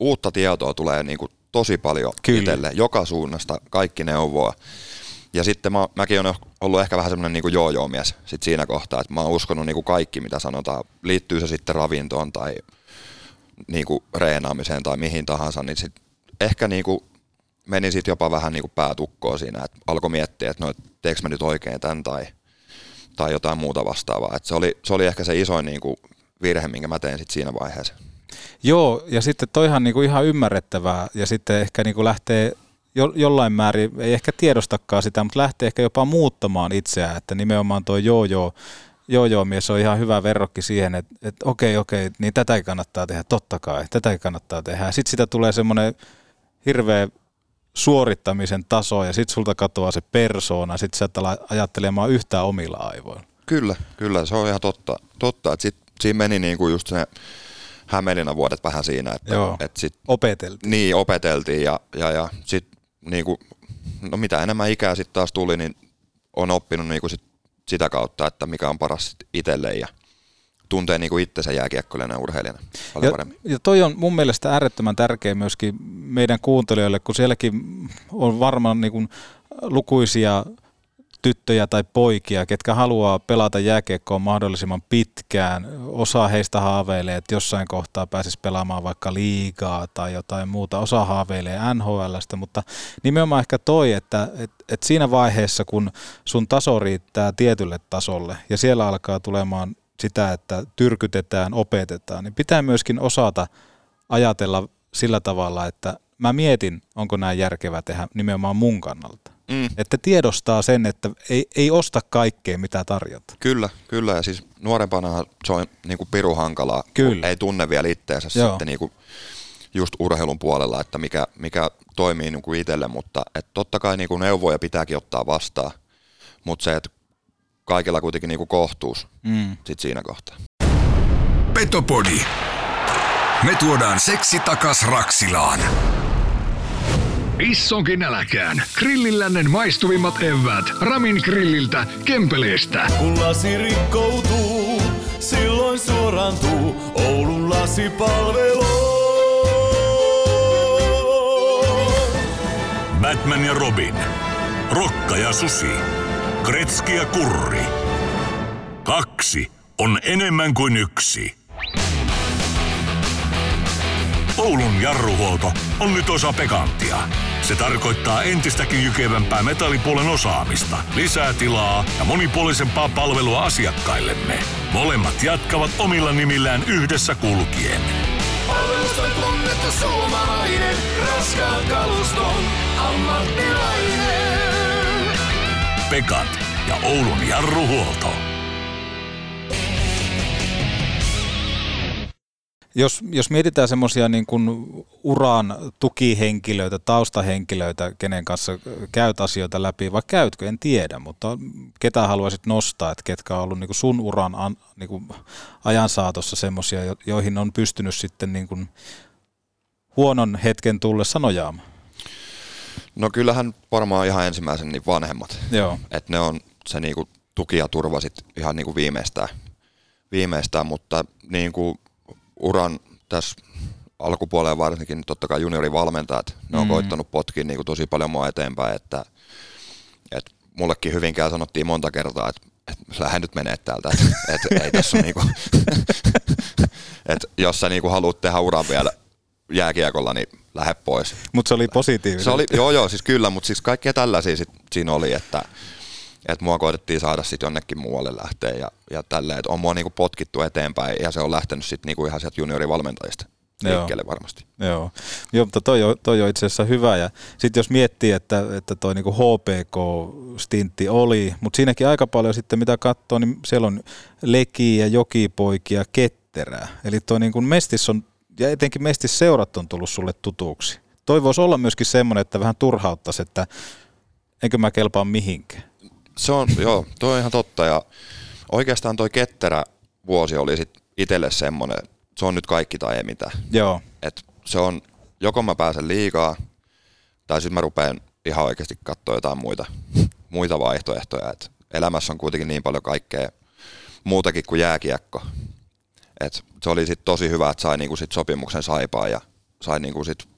uutta tietoa tulee niin kuin tosi paljon Kyllä. itselle, joka suunnasta, kaikki neuvoa. Ja sitten mä, mäkin olen ollut ehkä vähän semmoinen niin joo-joo-mies sit siinä kohtaa, että mä oon uskonut niin kuin kaikki, mitä sanotaan, liittyy se sitten ravintoon tai niin kuin reenaamiseen tai mihin tahansa, niin sit ehkä niin kuin meni sitten jopa vähän niin kuin päätukkoon siinä, että alkoi miettiä, että no, teekö mä nyt oikein tämän tai, tai jotain muuta vastaavaa. Et se, oli, se oli ehkä se isoin niin kuin virhe, minkä mä tein sitten siinä vaiheessa. Joo, ja sitten toihan niinku ihan ymmärrettävää, ja sitten ehkä niinku lähtee jo, jollain määrin, ei ehkä tiedostakaan sitä, mutta lähtee ehkä jopa muuttamaan itseään, että nimenomaan tuo joo-joo, joo-joo mies on ihan hyvä verrokki siihen, että, että okei, okei, niin tätäkin kannattaa tehdä, totta kai, tätäkin kannattaa tehdä. Sitten sitä tulee semmoinen hirveä suorittamisen taso, ja sitten sulta katoaa se persoona, sitten sä et ala ajattelemaan yhtään omilla aivoilla. Kyllä, kyllä, se on ihan totta. totta että sit, siinä meni niin kuin just se Hämeenlinnan vuodet vähän siinä, että, Joo. että sit, Opeteltiin. Niin, opeteltiin ja, ja, ja sitten niin kuin, no mitä enemmän ikää sitten taas tuli, niin on oppinut niin kuin sit, sitä kautta, että mikä on paras itselle ja tuntee niin kuin itsensä jääkiekkoilijana ja urheilijana paljon Ja, paremmin. ja toi on mun mielestä äärettömän tärkeä myöskin meidän kuuntelijoille, kun sielläkin on varmaan niin kuin lukuisia tyttöjä tai poikia, ketkä haluaa pelata jääkiekkoa mahdollisimman pitkään. Osa heistä haaveilee, että jossain kohtaa pääsisi pelaamaan vaikka liigaa tai jotain muuta. Osa haaveilee NHLstä, mutta nimenomaan ehkä toi, että et, et siinä vaiheessa, kun sun taso riittää tietylle tasolle ja siellä alkaa tulemaan sitä, että tyrkytetään, opetetaan, niin pitää myöskin osata ajatella sillä tavalla, että mä mietin, onko nämä järkevää tehdä nimenomaan mun kannalta. Mm. Että tiedostaa sen, että ei, ei osta kaikkea, mitä tarjota. Kyllä, kyllä. Ja siis nuorempana se on niin kuin piru hankalaa, Kyllä. ei tunne vielä itteensä Joo. sitten niin kuin just urheilun puolella, että mikä, mikä toimii niin kuin itselle, mutta että totta kai niin kuin neuvoja pitääkin ottaa vastaan, mutta se, että kaikilla kuitenkin niin kuin kohtuus Mm. sit siinä kohtaa. Petopodi. Me tuodaan seksi takas Raksilaan. Issonkin äläkään. Grillillännen maistuvimmat evät. Ramin grilliltä, Kempeleestä. Kun lasi rikkoutuu, silloin suorantuu Oulun lasipalvelu. Batman ja Robin. Rokka ja Susi. Kretski ja Kurri. Kaksi on enemmän kuin yksi. Oulun jarruhuolto on nyt osa Pekantia. Se tarkoittaa entistäkin jykevämpää metallipuolen osaamista, lisää tilaa ja monipuolisempaa palvelua asiakkaillemme. Molemmat jatkavat omilla nimillään yhdessä kulkien. Palvelusta tunnettu suomalainen, raskaan kaluston ammattilainen. Pekat ja Oulun jarruhuolto. Jos, jos mietitään semmoisia niin kuin uran tukihenkilöitä, taustahenkilöitä, kenen kanssa käyt asioita läpi, vai käytkö, en tiedä, mutta ketä haluaisit nostaa, että ketkä on ollut niin kuin sun uran an, niin kuin ajan saatossa semmoisia, jo- joihin on pystynyt sitten niin kuin huonon hetken tullessa nojaamaan? No kyllähän varmaan ihan ensimmäisen niin vanhemmat. Joo. Että ne on se niinku tuki ja turva sit ihan niinku viimeistään, viimeistään, mutta niinku uran tässä alkupuolella varsinkin niin totta kai juniorivalmentajat, ne on Mm. koittanut potkia niinku tosi paljon mua eteenpäin, että, että mullekin hyvinkään sanottiin monta kertaa, että, että lähde nyt menee täältä, että, että ei tässä niinku, *laughs* että jos sä niinku haluat tehdä uran vielä jääkiekolla, niin lähde pois. Mutta se oli positiivinen. Se oli, joo, joo, siis kyllä, mutta siis kaikkea tällaisia sit siinä oli, että, että mua koitettiin saada sitten jonnekin muualle lähteä ja, ja tälleen, että on mua niinku potkittu eteenpäin ja se on lähtenyt sitten niinku ihan sieltä juniorivalmentajista Joo. liikkeelle varmasti. Joo, Joo mutta toi on, toi on itse asiassa hyvä. Ja sitten jos miettii, että, että toi niinku HPK-stintti oli, mutta siinäkin aika paljon sitten mitä katsoo, niin siellä on lekiä, jokipoikia, ketterää. Eli toi niinku mestis on, ja etenkin mestis seurat on tullut sulle tutuksi. Toi voisi olla myöskin semmoinen, että vähän turhauttaisi, että enkö mä kelpaa mihinkään. Se on, joo, toi on ihan totta ja oikeastaan toi ketterä vuosi oli sit itselle semmoinen, se on nyt kaikki tai ei mitään. Joo. Et se on, joko mä pääsen liikaa, tai sitten mä rupean ihan oikeasti katsoa jotain muita, muita vaihtoehtoja. Et elämässä on kuitenkin niin paljon kaikkea muutakin kuin jääkiekko. Et se oli sit tosi hyvä, että sai niinku sit sopimuksen saipaa ja sai niinku sit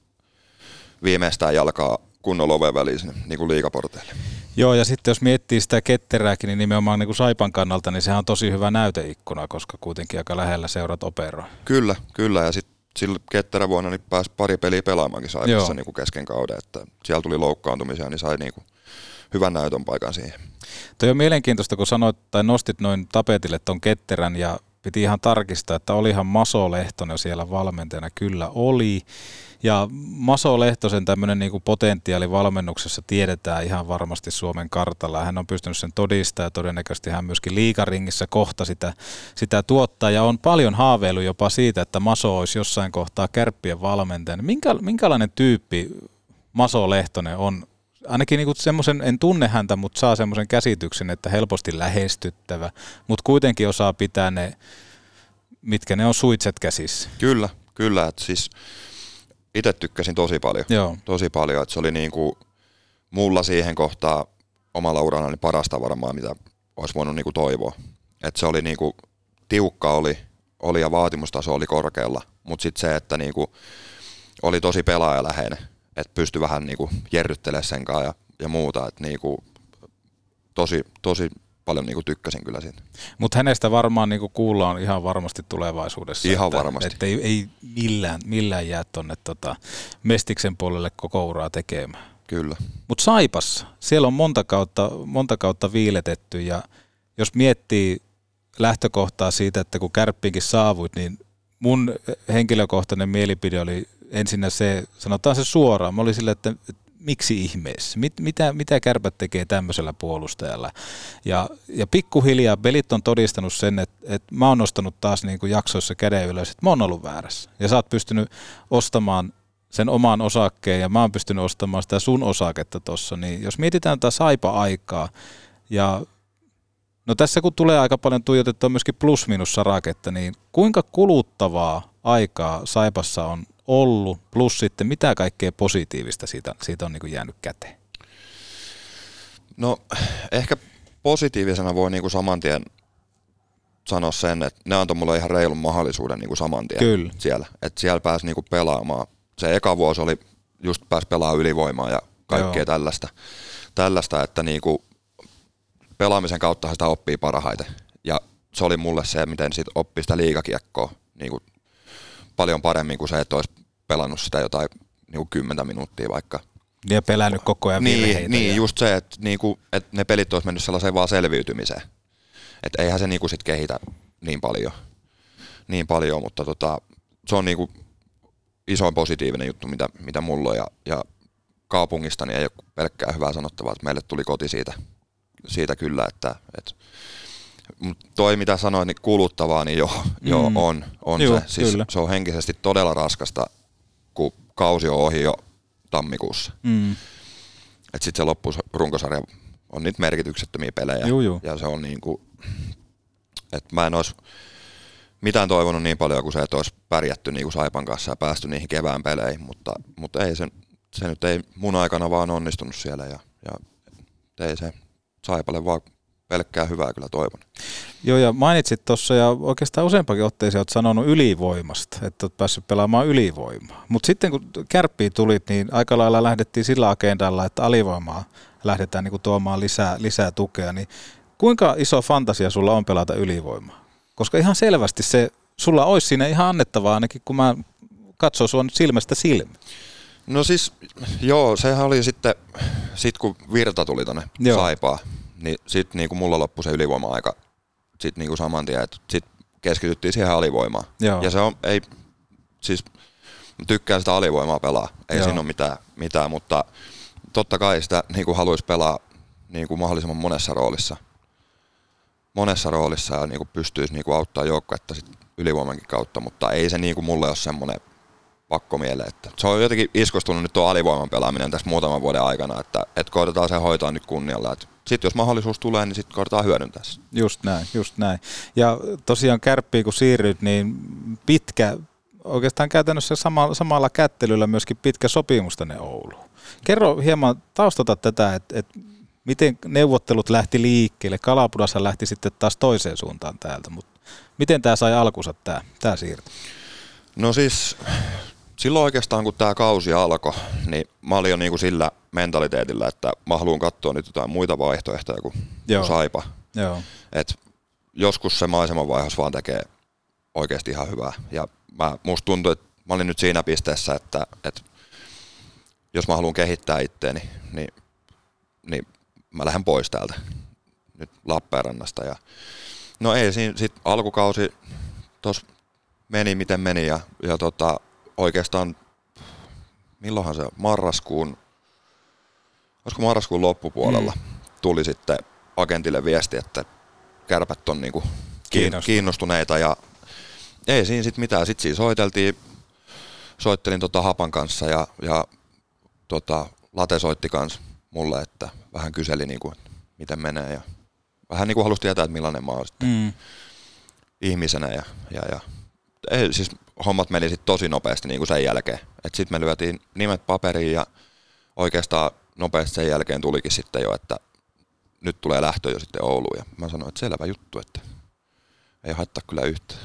viimeistään jalkaa kunnolla oven väliin sinne niinku liikaporteille. Joo, ja sitten jos miettii sitä ketterääkin, niin nimenomaan niin kuin Saipan kannalta, niin sehän on tosi hyvä näyteikkuna, koska kuitenkin aika lähellä seurat operoi. Kyllä, kyllä. Ja sitten sillä ketterä vuonna niin pääsi pari peliä pelaamaankin. Saipassa niin kesken kauden. Että siellä tuli loukkaantumisia, niin sai niin kuin hyvän näytön paikan siihen. Toi on mielenkiintoista, kun sanoit tai nostit noin tapetille ton ketterän ja piti ihan tarkistaa, että olihan Maso Lehtonen siellä valmentajana. Kyllä oli. Ja Maso Lehtosen tämmöinen niinku potentiaali valmennuksessa tiedetään ihan varmasti Suomen kartalla. Hän on pystynyt sen todistamaan ja todennäköisesti hän myöskin liikaringissä kohta sitä, sitä tuottaa. Ja on paljon haaveilu jopa siitä, että Maso olisi jossain kohtaa kärppien valmentajana. Minkä, minkälainen tyyppi Maso Lehtonen on ainakin niinku semmoisen, en tunne häntä, mutta saa semmoisen käsityksen, että helposti lähestyttävä, mutta kuitenkin osaa pitää ne, mitkä ne on suitset käsissä. Kyllä, kyllä. Että siis itse tykkäsin tosi paljon. Joo. Tosi paljon. Että se oli niin kuin mulla siihen kohtaa omalla urallani parasta varmaan, mitä olisi voinut niin kuin toivoa. Että se oli niin kuin, tiukka oli, oli ja vaatimustaso oli korkealla, mutta sitten se, että niin kuin, oli tosi pelaajaläheinen, että pystyi vähän niin kuin jerryttelemään sen kanssa ja, ja muuta, että niin kuin, tosi, tosi paljon niin kuin tykkäsin kyllä siitä. Mutta hänestä varmaan niinku kuullaan ihan varmasti tulevaisuudessa. Ihan että, varmasti. Että ei, ei millään, millään jää tuonne tota, Mestiksen puolelle koko uraa tekemään. Kyllä. Mutta Saipassa, siellä on monta kautta, monta kautta viiletetty ja jos miettii lähtökohtaa siitä, että kun kärppiinkin saavuit, niin mun henkilökohtainen mielipide oli ensinnä se, sanotaan se suoraan, mä olin sille, että miksi ihmeessä? Mit, mitä, mitä kärpät tekee tämmöisellä puolustajalla? Ja, ja pikkuhiljaa pelit on todistanut sen, että, että mä oon nostanut taas niin kuin jaksoissa käden ylös, että mä oon ollut väärässä. Ja sä oot pystynyt ostamaan sen oman osakkeen ja mä oon pystynyt ostamaan sitä sun osaketta tossa, niin jos mietitään tätä saipa-aikaa ja no tässä kun tulee aika paljon tuijotettua myöskin plus-minus saraketta, niin kuinka kuluttavaa aikaa saipassa on ollut, plus sitten mitä kaikkea positiivista siitä, siitä on niin kuin jäänyt käteen? No ehkä positiivisena voi niin kuin saman tien sanoa sen, että ne antoi mulle ihan reilun mahdollisuuden niin kuin saman tien Kyllä. siellä. Että siellä pääsi niin kuin pelaamaan. Se eka vuosi oli just pääsi pelaamaan ylivoimaa ja kaikkea Joo. tällaista, tällaista, että niin kuin pelaamisen kautta sitä oppii parhaiten. Ja se oli mulle se, miten sit oppii sitä liikakiekkoa niin kuin paljon paremmin kuin se, että olisi pelannut sitä jotain niin kuin 10 minuuttia vaikka. Ja pelännyt koko ajan virheitä. Niin, niin ja- just se, että, niinku, että ne pelit olisi mennyt sellaiseen vaan selviytymiseen. Että eihän se niinku sit kehitä niin paljon. Niin paljon, mutta tota, se on niinku isoin positiivinen juttu, mitä, mitä mulla on. Ja, ja kaupungista niin ei ole pelkkää hyvää sanottavaa, että meille tuli koti siitä, siitä kyllä, että, että toi mitä sanoit, niin kuluttavaa, niin joo, mm. joo on, on Joo, se. Siis kyllä. se on henkisesti todella raskasta, kun kausi on ohi jo tammikuussa. Mm. Että sitten se loppu runkosarja on niitä merkityksettömiä pelejä. Juu, juu. Ja se on niinku, että mä en olisi mitään toivonut niin paljon kuin se, että olisi pärjätty niinku Saipan kanssa ja päästy niihin kevään peleihin, mutta, mutta ei se, se nyt ei mun aikana vaan onnistunut siellä ja, ja ei se Saipalle vaan pelkkää hyvää kyllä toivon. Joo, ja mainitsit tuossa, ja oikeastaan useampakin otteeseen olet sanonut ylivoimasta, että olet päässyt pelaamaan ylivoimaa. Mutta sitten kun kärppiin tulit, niin aika lailla lähdettiin sillä agendalla, että alivoimaa lähdetään niin kuin tuomaan lisää, lisää tukea. Niin kuinka iso fantasia sulla on pelata ylivoimaa? Koska ihan selvästi se, sulla olisi siinä ihan annettavaa ainakin, kun mä katson sua nyt silmästä silmä. No siis, joo, sehän oli sitten, sit kun Virta tuli tonne Joo. Saipaa, niin sitten niinku mulla loppui se ylivoima-aika sit niinku saman tien, että sit keskityttiin siihen alivoimaan. Joo. Ja se on, ei, siis tykkään sitä alivoimaa pelaa, ei Joo. siinä ole mitään, mitään, mutta totta kai sitä niinku haluaisi pelaa niinku mahdollisimman monessa roolissa. Monessa roolissa ja niinku pystyisi niinku auttaa joukkuetta sit ylivoimankin kautta, mutta ei se niinku mulle ole semmoinen pakko mieleen. Että se on jotenkin iskostunut nyt tuo alivoiman pelaaminen tässä muutaman vuoden aikana, että, että koitetaan se hoitaa nyt kunnialla. Sitten jos mahdollisuus tulee, niin sitten koitetaan hyödyntää se. Just näin, just näin. Ja tosiaan kärppiin kun siirryt, niin pitkä, oikeastaan käytännössä sama, samalla kättelyllä myöskin pitkä sopimus tänne Ouluun. Kerro hieman taustata tätä, että, että miten neuvottelut lähti liikkeelle. Kalapudassa lähti sitten taas toiseen suuntaan täältä, mutta miten tämä sai alkunsa tämä, tämä siirto? No siis silloin oikeastaan kun tämä kausi alkoi, niin mä olin jo niinku sillä mentaliteetillä, että mä haluan katsoa nyt jotain muita vaihtoehtoja kuin, Joo. kuin Saipa. Joo. Et joskus se maisemanvaihos vaan tekee oikeasti ihan hyvää. Ja mä, musta tuntuu, että mä olin nyt siinä pisteessä, että, että jos mä haluan kehittää itteeni, niin, niin mä lähden pois täältä nyt Lappeenrannasta. Ja, no ei, siinä sit alkukausi tos meni miten meni ja, ja tota, oikeastaan milloinhan se marraskuun, olisiko marraskuun loppupuolella mm. tuli sitten agentille viesti, että kärpät on niinku Kiinnostunut. kiinnostuneita ja ei siinä sitten mitään. Sitten siinä soiteltiin, soittelin tota Hapan kanssa ja, ja tota, Late soitti kans mulle, että vähän kyseli niinku, miten menee ja vähän niinku halusi tietää, että millainen mä oon sitten Mm. ihmisenä ja, ja, ja ei, siis hommat meni sitten tosi nopeasti niin kuin sen jälkeen. Sitten me lyötiin nimet paperiin ja oikeastaan nopeasti sen jälkeen tulikin sitten jo, että nyt tulee lähtö jo sitten Ouluun. Ja mä sanoin, että selvä juttu, että ei haittaa kyllä yhtään.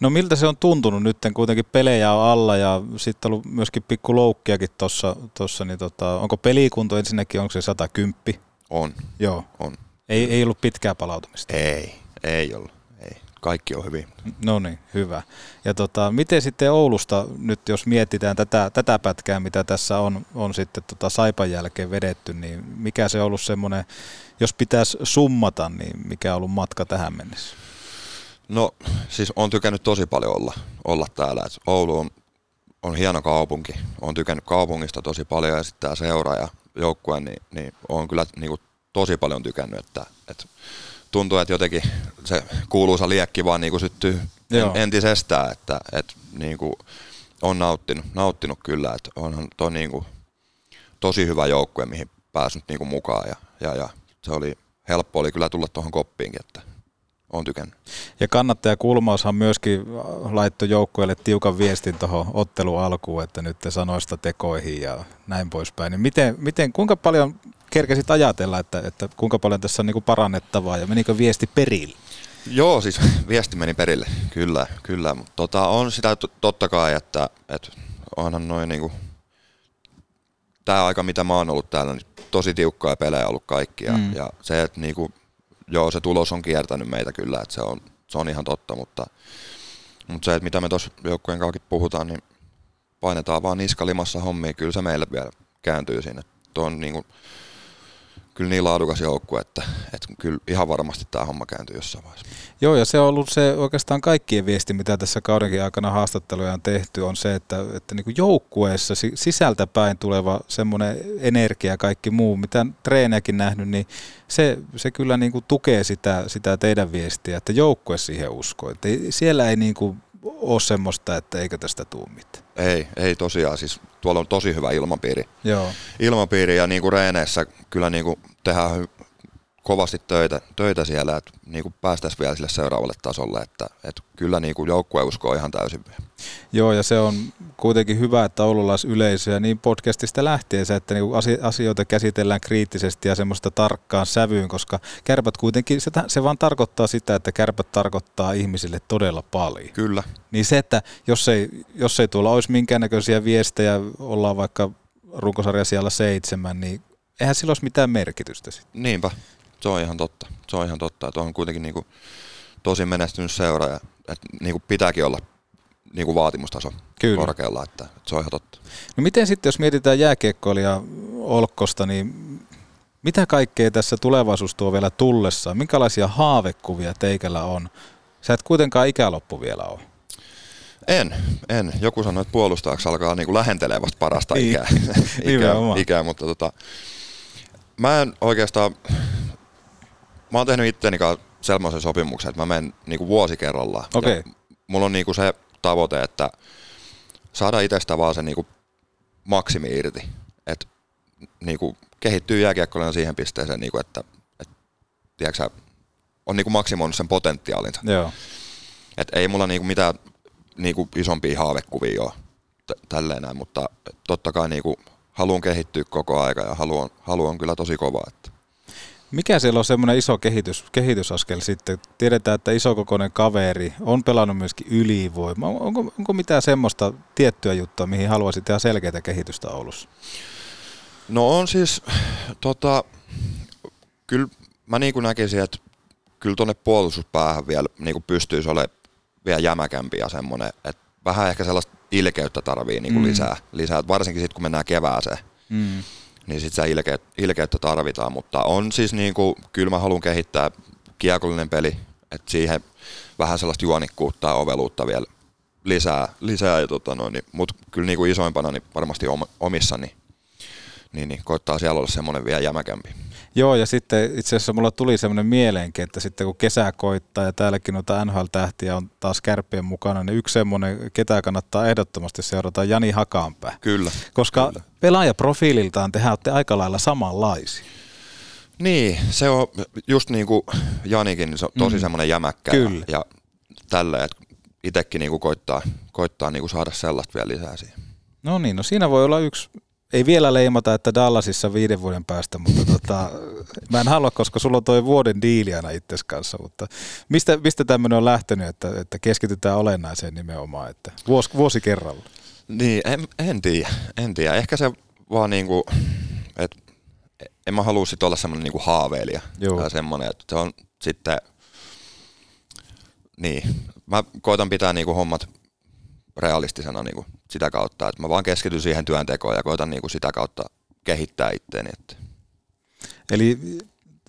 No miltä se on tuntunut nyt, kuitenkin pelejä on alla ja sitten ollut myöskin pikku loukkiakin tuossa, tossa, niin tota, onko pelikunto ensinnäkin, onko se 110? On. Joo. On. Ei, ei ollut pitkää palautumista. Ei, ei ollut. Kaikki on hyvin. No niin, hyvä. Ja tota, miten sitten Oulusta nyt, jos mietitään tätä, tätä pätkää, mitä tässä on, on sitten tota Saipan jälkeen vedetty, niin mikä se on ollut semmoinen, jos pitäisi summata, niin mikä on ollut matka tähän mennessä? No siis on tykännyt tosi paljon olla, olla täällä. Et Oulu on on hieno kaupunki. Olen tykännyt kaupungista tosi paljon ja sitten tämä seura ja joukkue, niin, niin olen kyllä niin kuin tosi paljon tykännyt, että, että tuntuu, että jotenkin se kuuluisa liekki vaan niin kuin syttyy Joo. entisestään, että, että niin kuin on nauttinut, nauttinut kyllä, että onhan toi niin kuin tosi hyvä joukkue, mihin päässyt niin mukaan ja, ja, ja se oli helppo oli kyllä tulla tuohon koppiinkin, että on tykännyt. Ja kannattaja Kulmaushan myöskin laittoi joukkueelle tiukan viestin tuohon ottelu alkuun, että nyt te sanoista tekoihin ja näin poispäin. Niin miten, miten, kuinka paljon kerkesit ajatella, että, että kuinka paljon tässä on niin kuin parannettavaa ja menikö viesti perille? Joo, siis viesti meni perille, kyllä, kyllä. Mutta tota, on sitä t- totta kai, että, että onhan noin niinku, tämä aika mitä mä oon ollut täällä, niin tosi tiukkaa pelejä ollut kaikki. Ja, Mm. ja se, että niinku, joo, se tulos on kiertänyt meitä kyllä, että se on, se on ihan totta, mutta, mutta se, että mitä me tuossa joukkueen kanssa puhutaan, niin painetaan vaan niskalimassa hommia, kyllä se meille vielä kääntyy siinä. Tuo on niinku, kyllä niin laadukas joukkue, että, että kyllä ihan varmasti tämä homma kääntyy jossain vaiheessa. Joo, ja se on ollut se oikeastaan kaikkien viesti, mitä tässä kaudenkin aikana haastatteluja on tehty, on se, että, että niin kuin joukkueessa si- sisältä päin tuleva semmoinen energia ja kaikki muu, mitä treenejäkin nähnyt, niin se, se kyllä niin kuin tukee sitä, sitä teidän viestiä, että joukkue siihen uskoo. Että siellä ei niin kuin ole semmoista, että eikö tästä tuu mitään. Ei, ei tosiaan. Siis tuolla on tosi hyvä ilmapiiri. Joo. Ilmapiiri ja niin kuin reeneissä kyllä niin kuin tehdään kovasti töitä, töitä siellä, että niin kuin päästäisiin vielä sille seuraavalle tasolle, että, että kyllä niin kuin joukkue uskoo ihan täysin. Joo, ja se on kuitenkin hyvä, että oululaisyleisö ja niin podcastista lähtien se, että niinku asi- asioita käsitellään kriittisesti ja semmoista tarkkaan sävyyn, koska kärpät kuitenkin, se, se vaan tarkoittaa sitä, että kärpät tarkoittaa ihmisille todella paljon. Kyllä. Niin se, että jos ei, jos ei tuolla olisi minkäännäköisiä viestejä, ollaan vaikka runkosarja siellä seitsemän, niin eihän sillä olisi mitään merkitystä sitten. Niinpä, se on ihan totta. Se on ihan totta, että on kuitenkin niin kuin tosi menestynyt seura ja että niin kuin pitääkin olla niin kuin vaatimustaso Kyllä. korkealla, että, että se on ihan totta. No miten sitten, jos mietitään jääkiekkoilija Olkkosta, niin mitä kaikkea tässä tulevaisuus tuo vielä tullessaan? Minkälaisia haavekuvia teikällä on? Sä et kuitenkaan ikäloppu vielä ole. En, en. Joku sanoi, että puolustajaksi alkaa niin kuin lähentelee vasta parasta Niin. ikää, *laughs* ikää, ikää, mutta tota, mä en oikeastaan, mä oon tehnyt itteni kanssa sellaisen sopimuksen, että mä menen niin kuin vuosi kerrallaan. Ja mulla on niin kuin se tavoite, että saada itsestä vaan se niin kuin maksimi irti. Että niin kuin kehittyy jääkiekkoilija siihen pisteeseen, niin kuin, että, että tiedätkö, on niin kuin maksimoinut sen potentiaalinsa. Joo. Et ei mulla niinku mitään niinku isompia haavekuvia ole t- tälleen näin, mutta totta kai niinku haluan kehittyä koko aika ja haluan, haluan kyllä tosi kovaa. Että. Mikä siellä on semmoinen iso kehitys, kehitysaskel sitten? Tiedetään, että isokokoinen kaveri on pelannut myöskin ylivoima. Onko, onko mitään semmoista tiettyä juttua, mihin haluaisit tehdä selkeää kehitystä Oulussa? No on siis, tota, kyllä mä niinku näkisin, että kyllä tuonne puolustuspäähän vielä niinku pystyisi olemaan vielä jämäkämpi ja semmoinen, että vähän ehkä sellaista ilkeyttä tarvii niinku Mm. lisää, lisää, varsinkin sitten kun mennään kevääseen. Mm. Niin sit sitä ilkeä, ilkeyttä tarvitaan, mutta on siis niinku, kyllä mä haluan kehittää kiekollinen peli, että siihen vähän sellaista juonikkuutta ja oveluutta vielä lisää, lisää ja tota noin, niin, mutta kyllä niinku isoimpana niin varmasti om, omissa, niin, niin, niin koittaa siellä olla semmoinen vielä jämäkämpi. Joo, ja sitten itse asiassa mulla tuli semmoinen mieleenkin, että sitten kun kesä koittaa ja täälläkin noita NHL-tähtiä on taas kärppien mukana, niin yksi semmoinen, ketä kannattaa ehdottomasti seurata, Jani Hakaanpää. Kyllä. Koska Kyllä. pelaajaprofiililtaan te olette aika lailla samanlaisia. Niin, se on just niin kuin Janikin, niin se on tosi Mm. mm. semmoinen jämäkkä Kyllä. ja, ja tälleen, että itsekin niin kuin koittaa, koittaa niin kuin saada sellaista vielä lisää siihen. No niin, no siinä voi olla yksi, ei vielä leimata, että Dallasissa viiden vuoden päästä, mutta *laughs* tota, mä en halua, koska sulla on toi vuoden diili aina itses kanssa, mutta mistä, mistä tämmöinen on lähtenyt, että, että keskitytään olennaiseen nimenomaan, että vuosi, vuosi kerralla? Niin, en, en tiedä, en tiedä. Ehkä se vaan niinku, että en mä halua sit olla semmoinen niinku haaveilija. Joo. Tai semmoinen, että se on sitten, niin, mä koitan pitää niinku hommat realistisena niinku sitä kautta, että mä vaan keskityn siihen työntekoon ja koitan niinku sitä kautta kehittää itteeni. Että. Eli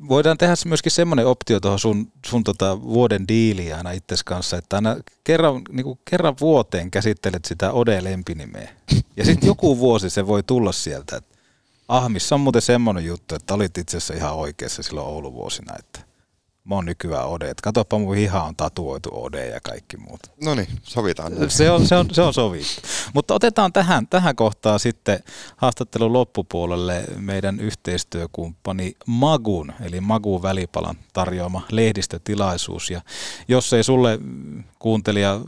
voidaan tehdä myöskin semmoinen optio tuohon sun, sun tota vuoden diiliin aina itses kanssa, että aina kerran, niin kuin kerran vuoteen käsittelet sitä Ode-lempinimeä. Ja sitten *laughs* joku vuosi se voi tulla sieltä, että ah, missä on muuten semmoinen juttu, että olit itse asiassa ihan oikeassa silloin Oulun vuosina, että mä oon nykyään Ode. Että katoppa mun hiha on tatuoitu Ode ja kaikki muut. No niin, sovitaan. Se on, se on, se on sovittu. Mutta otetaan tähän, tähän kohtaan sitten haastattelun loppupuolelle meidän yhteistyökumppani Magun, eli Magu Välipalan tarjoama lehdistötilaisuus. Ja jos ei sulle kuuntelija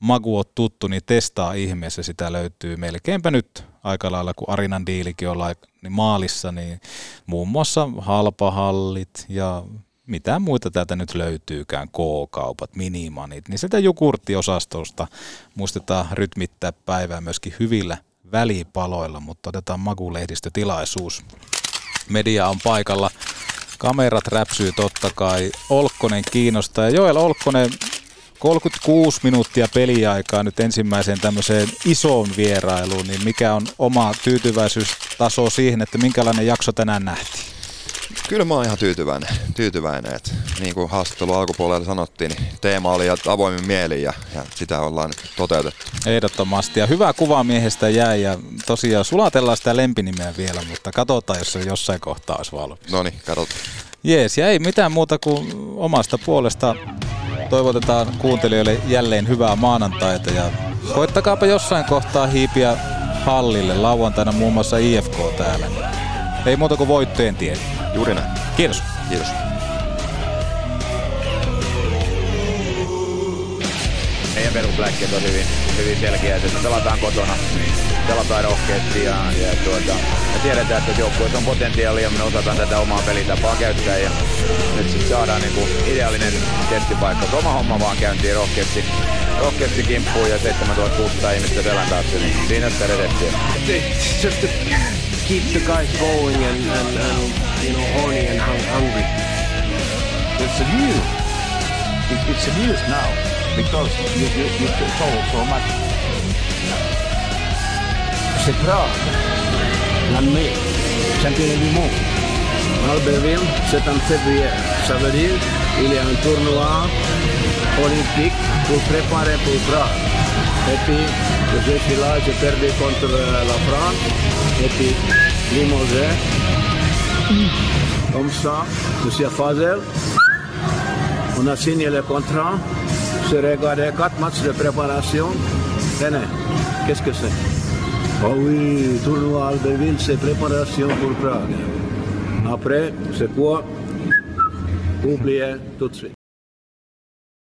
Magu on tuttu, niin testaa ihmeessä. Sitä löytyy melkeinpä nyt aika lailla, kun Arinan diilikin on niin maalissa, niin muun muassa halpahallit ja mitä muita täältä nyt löytyykään, K-kaupat, minimanit, niin sitä jogurttiosastosta muistetaan rytmittää päivää myöskin hyvillä välipaloilla, mutta otetaan makulehdistötilaisuus. Media on paikalla, kamerat räpsyy totta kai, Olkkonen kiinnostaa ja Joel Olkkonen 36 minuuttia peliaikaa nyt ensimmäiseen tämmöiseen isoon vierailuun, niin mikä on oma tyytyväisyystaso siihen, että minkälainen jakso tänään nähtiin? Kyllä mä oon ihan tyytyväinen, tyytyväinen että niin kuin haastattelu alkupuolella sanottiin, niin teema oli avoimin mieli ja, ja sitä ollaan toteutettu. Ehdottomasti ja hyvää kuvaa miehestä jäi ja tosiaan sulatellaan sitä lempinimeä vielä, mutta katsotaan, jos se jossain kohtaa olisi valmis. No niin, katsotaan. Jees, ja ei mitään muuta kuin omasta puolesta toivotetaan kuuntelijoille jälleen hyvää maanantaita ja koittakaapa jossain kohtaa hiipiä hallille. Lauantaina muun muassa IFK täällä. Ei muuta kuin voittojen tie. Juuri näin. Kiitos. Kiitos. Meidän perusläkkeet on hyvin, hyvin selkeä, että pelataan kotona, pelataan rohkeasti ja, ja tuota, me tiedetään, että joukkueessa on potentiaalia ja me osataan tätä omaa pelitapaa käyttää ja nyt sitten saadaan niinku ideaalinen testipaikka. Oma homma vaan käyntiin rohkeasti, rohkeasti kimppuun ja 7600 ihmistä selän taakse, niin siinä sitä redettiä. Just to keep the guys going and, and, and you know horny and hungry. It's a news. It, it's a news now because you, you, you told so much. C'est grave. L'année, championnat du monde. Albertville, c'est en février. Ça veut dire il y a un tournoi olympique pour préparer pour Prague. Et puis, je suis là, j'ai perdu contre la France. Et puis, Limoges. Comme ça, Monsieur Fazel, on a signé le contrat. J'ai regardé quatre matchs de préparation. Tenez, qu'est-ce que c'est? Oh oui, tournoi Albertville, c'est préparation pour Prague. Après, c'est quoi? Oubliez tout de suite.